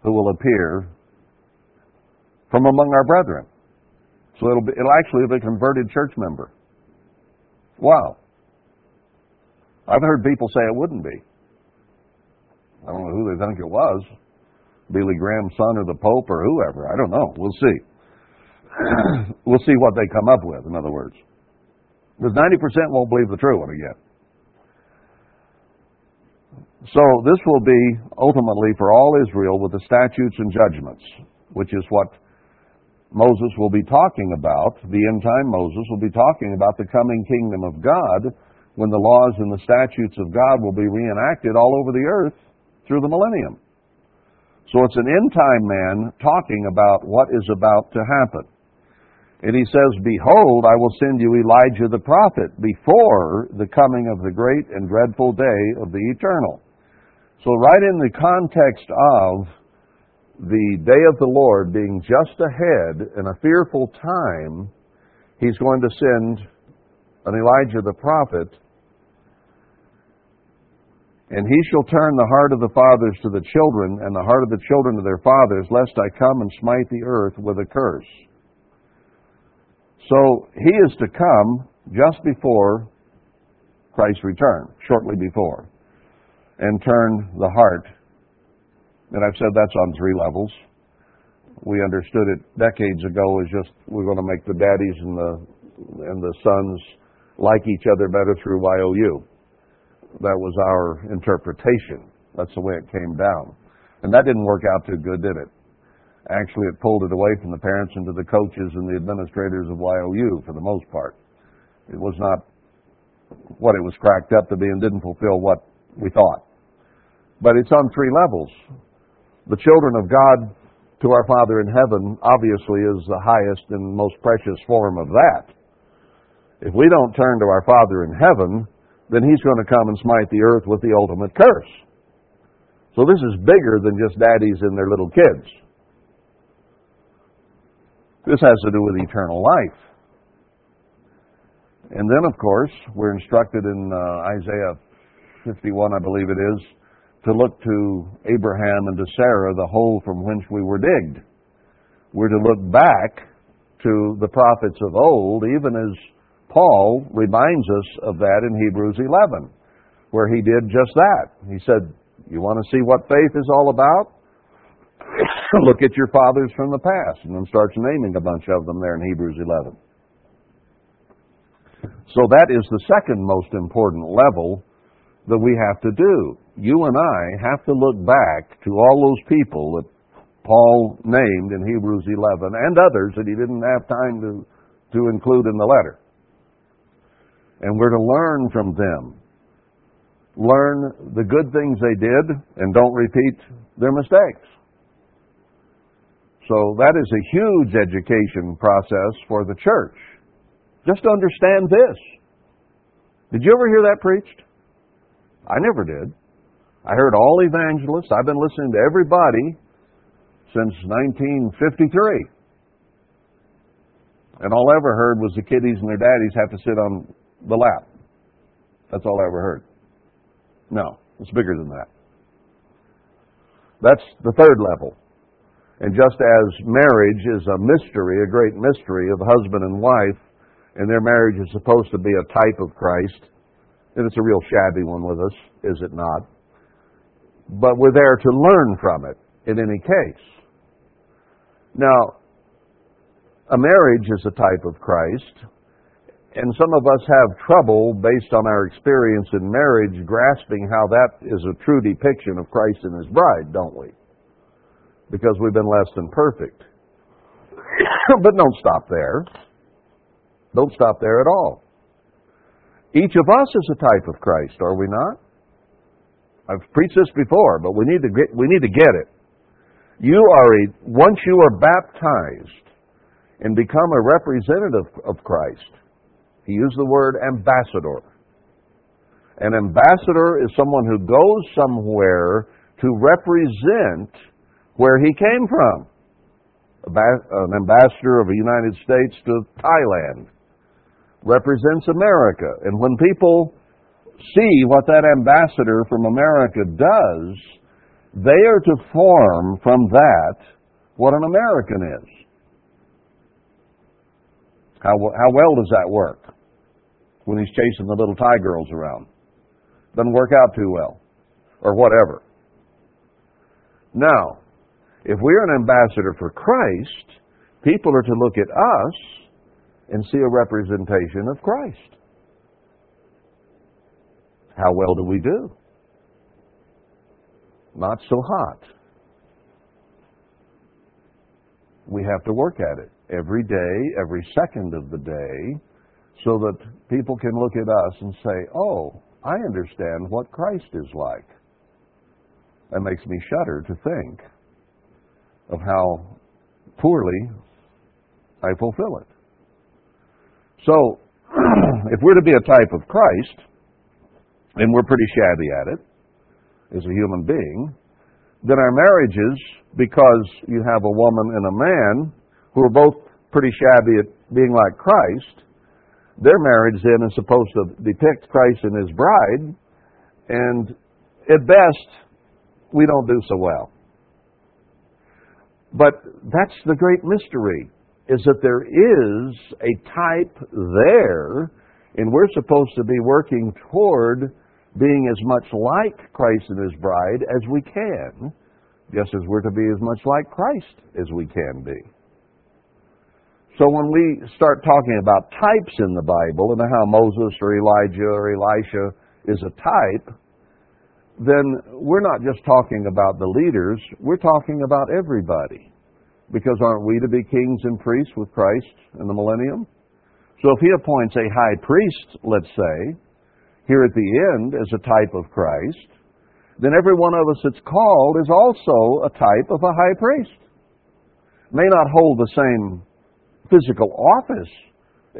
who will appear from among our brethren. So it'll, be, it'll actually be a converted church member. Wow. I've heard people say it wouldn't be. I don't know who they think it was. Billy Graham's son or the Pope or whoever. I don't know. We'll see. we'll see what they come up with, in other words. Because 90% won't believe the true one again. So this will be ultimately for all Israel with the statutes and judgments, which is what Moses will be talking about. The end time Moses will be talking about the coming kingdom of God when the laws and the statutes of God will be reenacted all over the earth through the millennium. So it's an end time man talking about what is about to happen. And he says, Behold, I will send you Elijah the prophet before the coming of the great and dreadful day of the eternal. So, right in the context of the day of the Lord being just ahead in a fearful time, he's going to send an Elijah the prophet, and he shall turn the heart of the fathers to the children, and the heart of the children to their fathers, lest I come and smite the earth with a curse. So he is to come just before Christ's return, shortly before, and turn the heart. And I've said that's on three levels. We understood it decades ago as just we're going to make the daddies and the and the sons like each other better through YOU. That was our interpretation. That's the way it came down. And that didn't work out too good, did it? Actually, it pulled it away from the parents into the coaches and the administrators of YOU for the most part. It was not what it was cracked up to be and didn't fulfill what we thought. But it's on three levels. The children of God to our Father in heaven obviously is the highest and most precious form of that. If we don't turn to our Father in heaven, then He's going to come and smite the earth with the ultimate curse. So this is bigger than just daddies and their little kids. This has to do with eternal life. And then, of course, we're instructed in uh, Isaiah 51, I believe it is, to look to Abraham and to Sarah, the hole from whence we were digged. We're to look back to the prophets of old, even as Paul reminds us of that in Hebrews 11, where he did just that. He said, You want to see what faith is all about? look at your fathers from the past, and then starts naming a bunch of them there in Hebrews 11. So that is the second most important level that we have to do. You and I have to look back to all those people that Paul named in Hebrews 11 and others that he didn't have time to, to include in the letter. And we're to learn from them. learn the good things they did and don't repeat their mistakes. So that is a huge education process for the church. Just understand this. Did you ever hear that preached? I never did. I heard all evangelists. I've been listening to everybody since 1953. And all I ever heard was the kiddies and their daddies have to sit on the lap. That's all I ever heard. No, it's bigger than that. That's the third level. And just as marriage is a mystery, a great mystery of husband and wife, and their marriage is supposed to be a type of Christ, and it's a real shabby one with us, is it not? But we're there to learn from it in any case. Now, a marriage is a type of Christ, and some of us have trouble, based on our experience in marriage, grasping how that is a true depiction of Christ and His bride, don't we? Because we've been less than perfect. but don't stop there. Don't stop there at all. Each of us is a type of Christ, are we not? I've preached this before, but we need to get, we need to get it. You are a, once you are baptized and become a representative of Christ, he used the word ambassador. An ambassador is someone who goes somewhere to represent where he came from. An ambassador of the United States to Thailand represents America. And when people see what that ambassador from America does, they are to form from that what an American is. How, how well does that work when he's chasing the little Thai girls around? Doesn't work out too well, or whatever. Now, if we're an ambassador for Christ, people are to look at us and see a representation of Christ. How well do we do? Not so hot. We have to work at it every day, every second of the day, so that people can look at us and say, oh, I understand what Christ is like. That makes me shudder to think of how poorly I fulfill it. So, if we're to be a type of Christ, and we're pretty shabby at it as a human being, then our marriages, because you have a woman and a man who are both pretty shabby at being like Christ, their marriage then is supposed to depict Christ and his bride, and at best, we don't do so well. But that's the great mystery, is that there is a type there, and we're supposed to be working toward being as much like Christ and his bride as we can, just as we're to be as much like Christ as we can be. So when we start talking about types in the Bible and how Moses or Elijah or Elisha is a type, then we're not just talking about the leaders, we're talking about everybody. Because aren't we to be kings and priests with Christ in the millennium? So if he appoints a high priest, let's say, here at the end as a type of Christ, then every one of us that's called is also a type of a high priest. May not hold the same physical office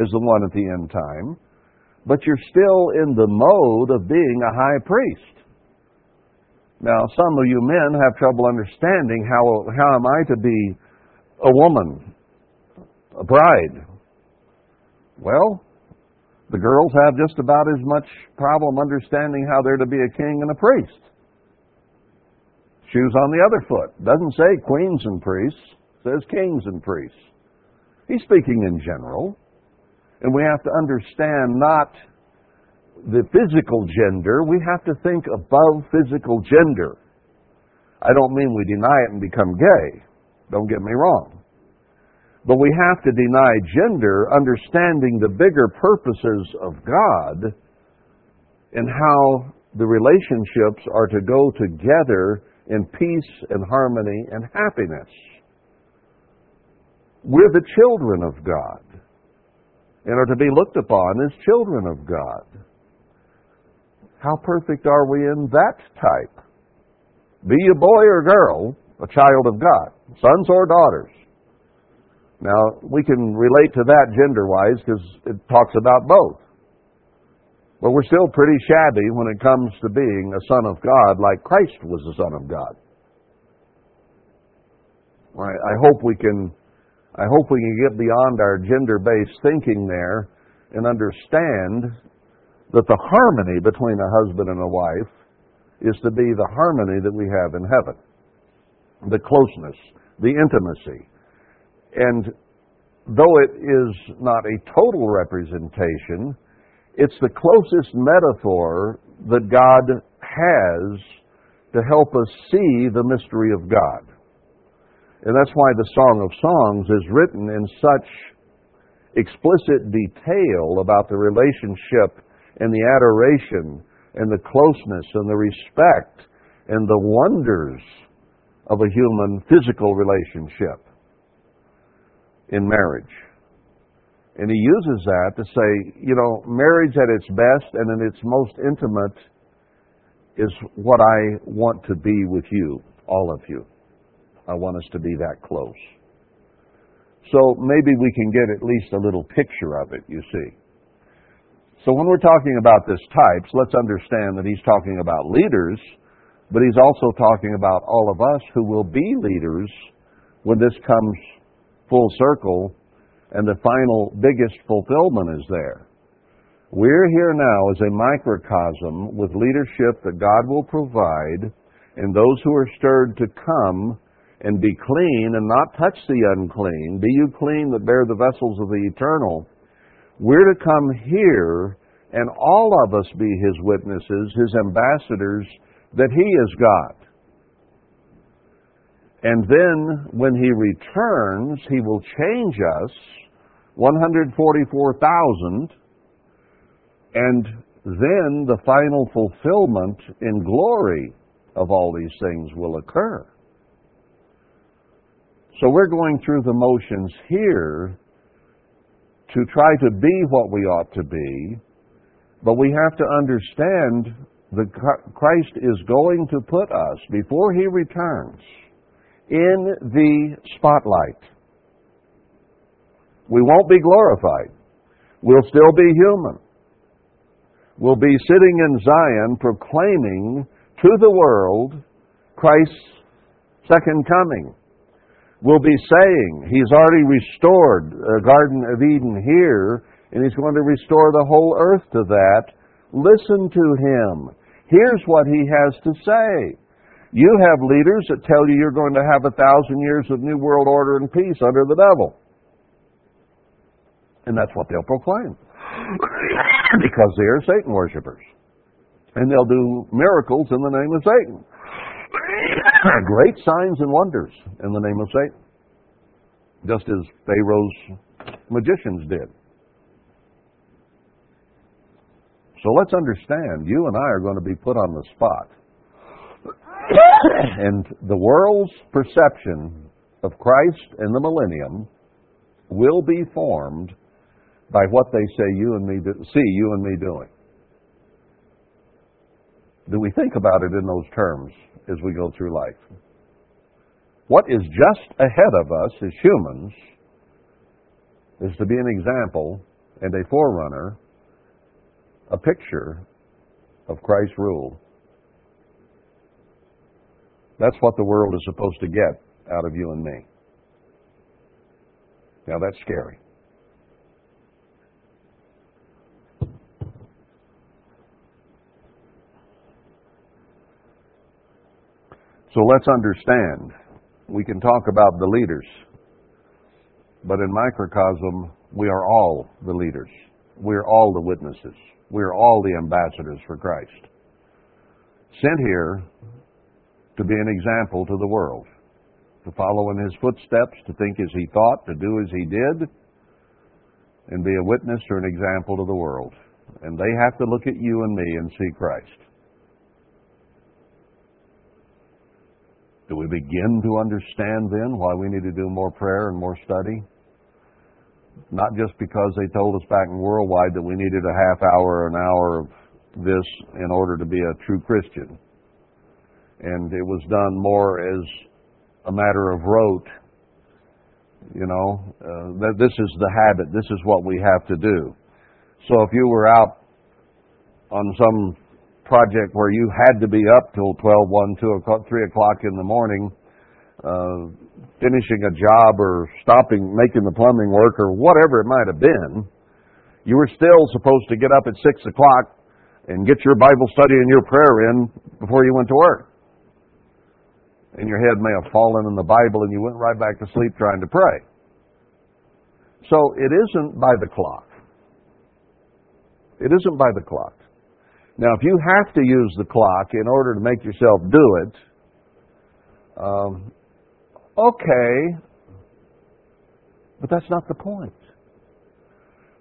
as the one at the end time, but you're still in the mode of being a high priest. Now, some of you men have trouble understanding how, how am I to be a woman, a bride? Well, the girls have just about as much problem understanding how they're to be a king and a priest. Shoes on the other foot. Doesn't say queens and priests, says kings and priests. He's speaking in general. And we have to understand not the physical gender, we have to think above physical gender. I don't mean we deny it and become gay. Don't get me wrong. But we have to deny gender, understanding the bigger purposes of God and how the relationships are to go together in peace and harmony and happiness. We're the children of God and are to be looked upon as children of God. How perfect are we in that type? Be a boy or girl, a child of God, sons or daughters. Now, we can relate to that gender wise because it talks about both. But we're still pretty shabby when it comes to being a son of God like Christ was a son of God. I hope we can I hope we can get beyond our gender-based thinking there and understand that the harmony between a husband and a wife is to be the harmony that we have in heaven. The closeness, the intimacy. And though it is not a total representation, it's the closest metaphor that God has to help us see the mystery of God. And that's why the Song of Songs is written in such explicit detail about the relationship and the adoration and the closeness and the respect and the wonders of a human physical relationship in marriage. And he uses that to say, you know, marriage at its best and in its most intimate is what I want to be with you, all of you. I want us to be that close. So maybe we can get at least a little picture of it, you see. So when we're talking about this types, let's understand that he's talking about leaders, but he's also talking about all of us who will be leaders when this comes full circle and the final biggest fulfillment is there. We're here now as a microcosm with leadership that God will provide, and those who are stirred to come and be clean and not touch the unclean. Be you clean that bear the vessels of the eternal. We're to come here and all of us be his witnesses, his ambassadors, that he is God. And then when he returns, he will change us 144,000, and then the final fulfillment in glory of all these things will occur. So we're going through the motions here to try to be what we ought to be, but we have to understand that Christ is going to put us, before he returns, in the spotlight. We won't be glorified. We'll still be human. We'll be sitting in Zion proclaiming to the world Christ's second coming. We'll be saying He's already restored the Garden of Eden here, and He's going to restore the whole earth to that. Listen to Him. Here's what He has to say. You have leaders that tell you you're going to have a thousand years of New World Order and peace under the devil. And that's what they'll proclaim. because they are Satan worshippers. And they'll do miracles in the name of Satan. Great signs and wonders in the name of Satan. Just as Pharaoh's magicians did. So let's understand, you and I are going to be put on the spot. and the world's perception of Christ in the millennium will be formed by what they say you and me do, see you and me doing. Do we think about it in those terms as we go through life? What is just ahead of us as humans is to be an example and a forerunner, a picture of Christ's rule. That's what the world is supposed to get out of you and me. Now that's scary. So let's understand. We can talk about the leaders, but in microcosm, we are all the leaders. We are all the witnesses. We are all the ambassadors for Christ. Sent here to be an example to the world, to follow in his footsteps, to think as he thought, to do as he did, and be a witness or an example to the world. And they have to look at you and me and see Christ. Do we begin to understand then why we need to do more prayer and more study? Not just because they told us back in worldwide that we needed a half hour or an hour of this in order to be a true Christian. And it was done more as a matter of rote. You know, uh, this is the habit. This is what we have to do. So if you were out on some project where you had to be up till 12, 1, 2 o'clock, 3 o'clock in the morning, uh, finishing a job or stopping, making the plumbing work or whatever it might have been, you were still supposed to get up at 6 o'clock and get your Bible study and your prayer in before you went to work. And your head may have fallen in the Bible and you went right back to sleep trying to pray. So it isn't by the clock. It isn't by the clock. Now, if you have to use the clock in order to make yourself do it, um, okay, but that's not the point.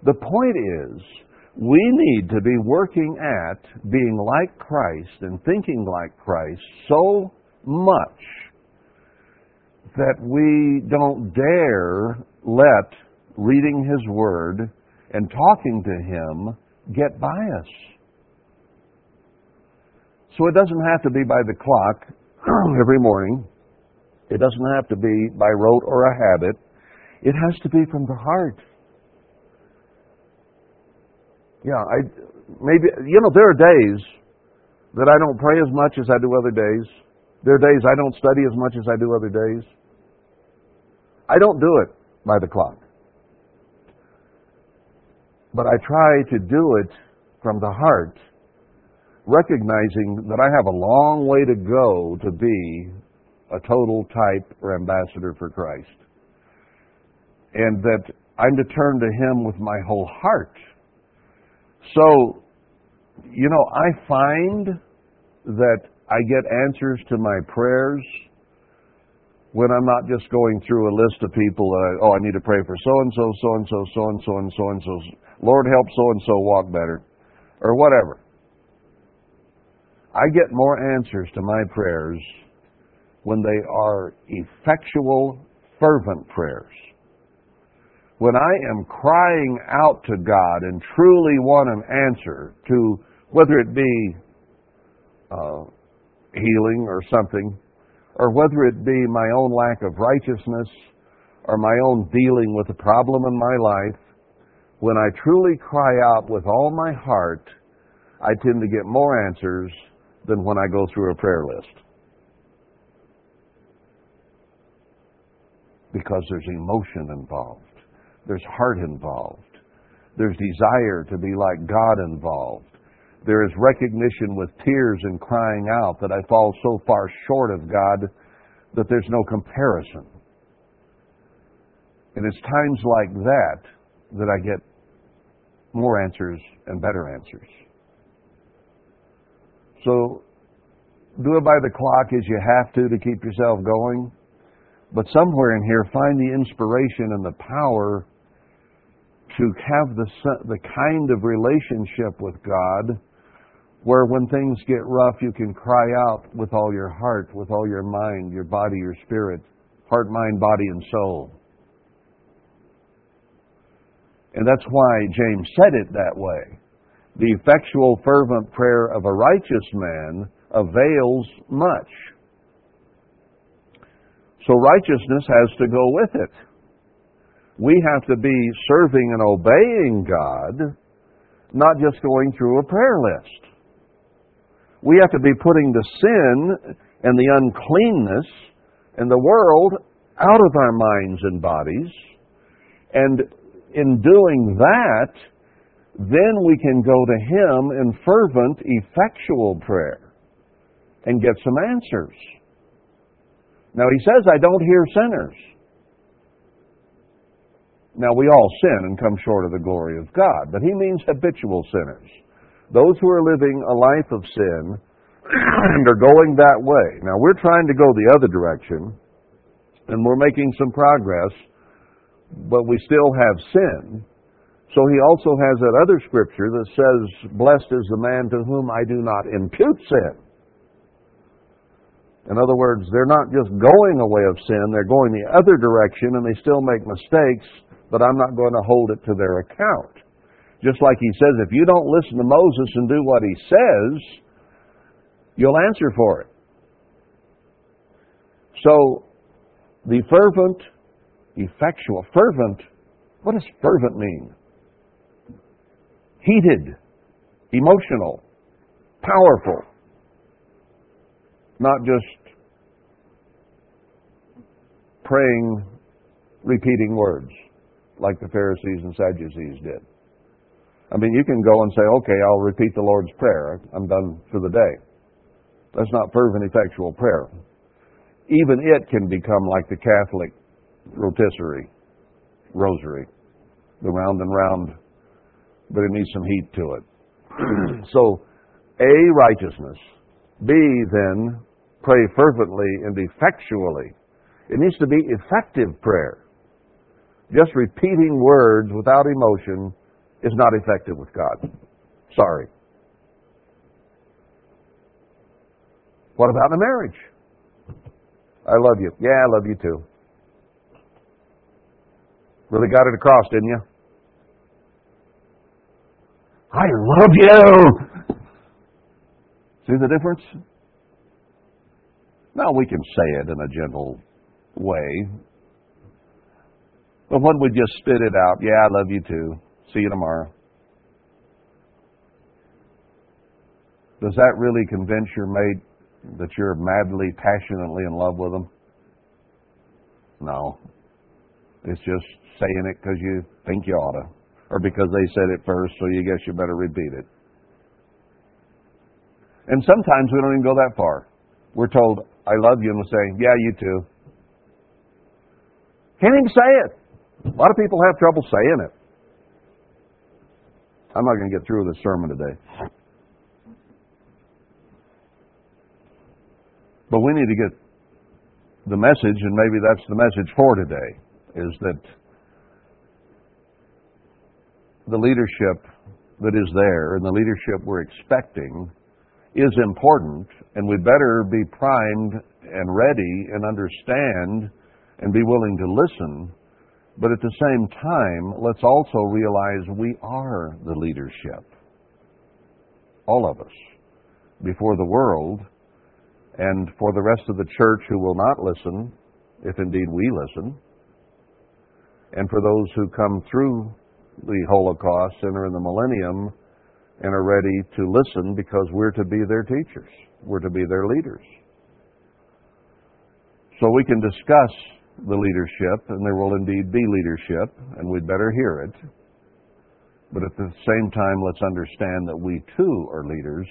The point is, we need to be working at being like Christ and thinking like Christ so much that we don't dare let reading His Word and talking to Him get by us. So it doesn't have to be by the clock every morning. It doesn't have to be by rote or a habit. It has to be from the heart. Yeah, I maybe you know there are days that I don't pray as much as I do other days. There are days I don't study as much as I do other days. I don't do it by the clock. But I try to do it from the heart, recognizing that I have a long way to go to be a total type or ambassador for Christ. And that I'm to turn to Him with my whole heart. So, you know, I find that I get answers to my prayers when I'm not just going through a list of people that I, oh, I need to pray for so and so, so and so, so and so, and so and so. Lord help so and so walk better, or whatever. I get more answers to my prayers when they are effectual, fervent prayers. When I am crying out to God and truly want an answer to whether it be uh, healing or something, or whether it be my own lack of righteousness or my own dealing with a problem in my life, when I truly cry out with all my heart, I tend to get more answers than when I go through a prayer list. Because there's emotion involved, there's heart involved, there's desire to be like God involved. There is recognition with tears and crying out that I fall so far short of God that there's no comparison. And it's times like that that I get more answers and better answers. So do it by the clock as you have to to keep yourself going. But somewhere in here, find the inspiration and the power to have the, the kind of relationship with God where when things get rough, you can cry out with all your heart, with all your mind, your body, your spirit, heart, mind, body, and soul. And that's why James said it that way. The effectual, fervent prayer of a righteous man avails much. So righteousness has to go with it. We have to be serving and obeying God, not just going through a prayer list. We have to be putting the sin and the uncleanness and the world out of our minds and bodies. And in doing that, then we can go to Him in fervent, effectual prayer and get some answers. Now, He says, I don't hear sinners. Now, we all sin and come short of the glory of God, but He means habitual sinners. Those who are living a life of sin and are going that way. Now, we're trying to go the other direction, and we're making some progress, but we still have sin. So he also has that other scripture that says, Blessed is the man to whom I do not impute sin. In other words, they're not just going away of sin, they're going the other direction and they still make mistakes, but I'm not going to hold it to their account. Just like he says, if you don't listen to Moses and do what he says, you'll answer for it. So, the fervent, effectual, fervent, what does fervent mean? Heated, emotional, powerful, not just praying, repeating words like the Pharisees and Sadducees did. I mean, you can go and say, okay, I'll repeat the Lord's Prayer. I'm done for the day. That's not fervent, effectual prayer. Even it can become like the Catholic rotisserie, rosary, the round and round, but it needs some heat to it. so, A, righteousness. B, then, pray fervently and effectually. It needs to be effective prayer. Just repeating words without emotion is not effective with God. Sorry. What about in a marriage? I love you. Yeah, I love you too. Really got it across, didn't you? I love you. See the difference? Now we can say it in a gentle way. But when we just spit it out, yeah, I love you too. See you tomorrow. Does that really convince your mate that you're madly, passionately in love with them? No. It's just saying it because you think you ought to, or because they said it first, so you guess you better repeat it. And sometimes we don't even go that far. We're told, I love you, and we'll say, Yeah, you too. Can't even say it. A lot of people have trouble saying it. I'm not going to get through this sermon today. But we need to get the message, and maybe that's the message for today, is that the leadership that is there and the leadership we're expecting is important, and we better be primed and ready and understand and be willing to listen. But at the same time, let's also realize we are the leadership. All of us. Before the world, and for the rest of the church who will not listen, if indeed we listen, and for those who come through the Holocaust and are in the millennium and are ready to listen because we're to be their teachers, we're to be their leaders. So we can discuss the leadership, and there will indeed be leadership, and we'd better hear it. But at the same time, let's understand that we too are leaders,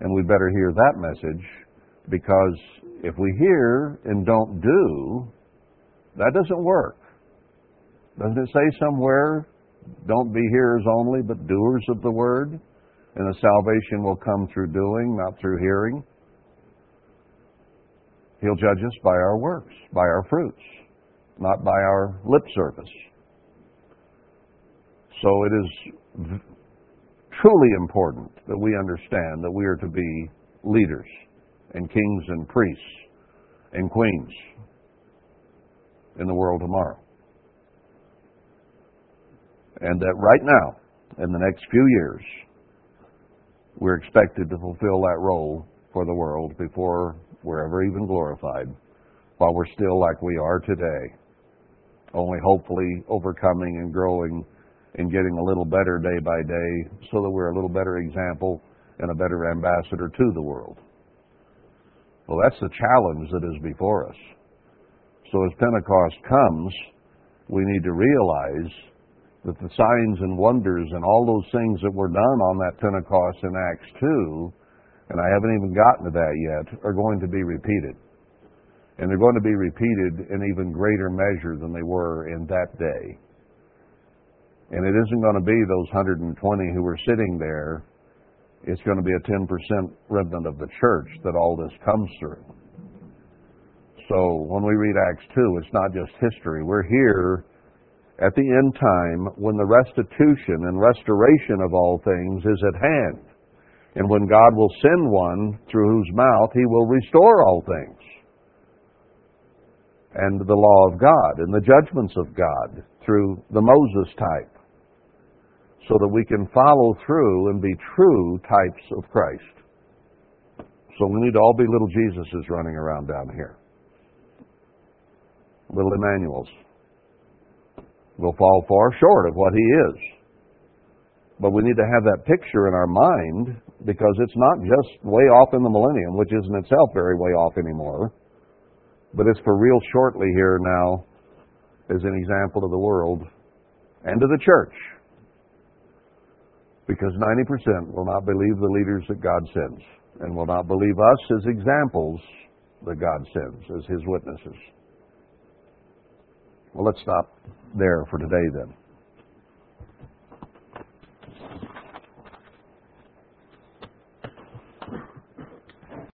and we better hear that message because if we hear and don't do, that doesn't work. Doesn't it say somewhere, don't be hearers only, but doers of the word? And the salvation will come through doing, not through hearing. He'll judge us by our works, by our fruits, not by our lip service. So it is truly important that we understand that we are to be leaders and kings and priests and queens in the world tomorrow. And that right now, in the next few years, we're expected to fulfill that role for the world before we're ever even glorified, while we're still like we are today, only hopefully overcoming and growing and getting a little better day by day so that we're a little better example and a better ambassador to the world. Well, that's the challenge that is before us. So as Pentecost comes, we need to realize that the signs and wonders and all those things that were done on that Pentecost in Acts 2, and I haven't even gotten to that yet, are going to be repeated. And they're going to be repeated in even greater measure than they were in that day. And it isn't going to be those 120 who were sitting there it's going to be a 10% remnant of the church that all this comes through. So when we read Acts 2, it's not just history. We're here at the end time when the restitution and restoration of all things is at hand. And when God will send one through whose mouth he will restore all things. And the law of God and the judgments of God through the Moses type. so that we can follow through and be true types of Christ. So we need to all be little Jesuses running around down here. Little Emmanuels. We'll fall far short of what he is. But we need to have that picture in our mind because it's not just way off in the millennium, which isn't itself very way off anymore, but it's for real shortly here now as an example to the world and to the church. Because 90% will not believe the leaders that God sends and will not believe us as examples that God sends as His witnesses. Well, let's stop there for today then.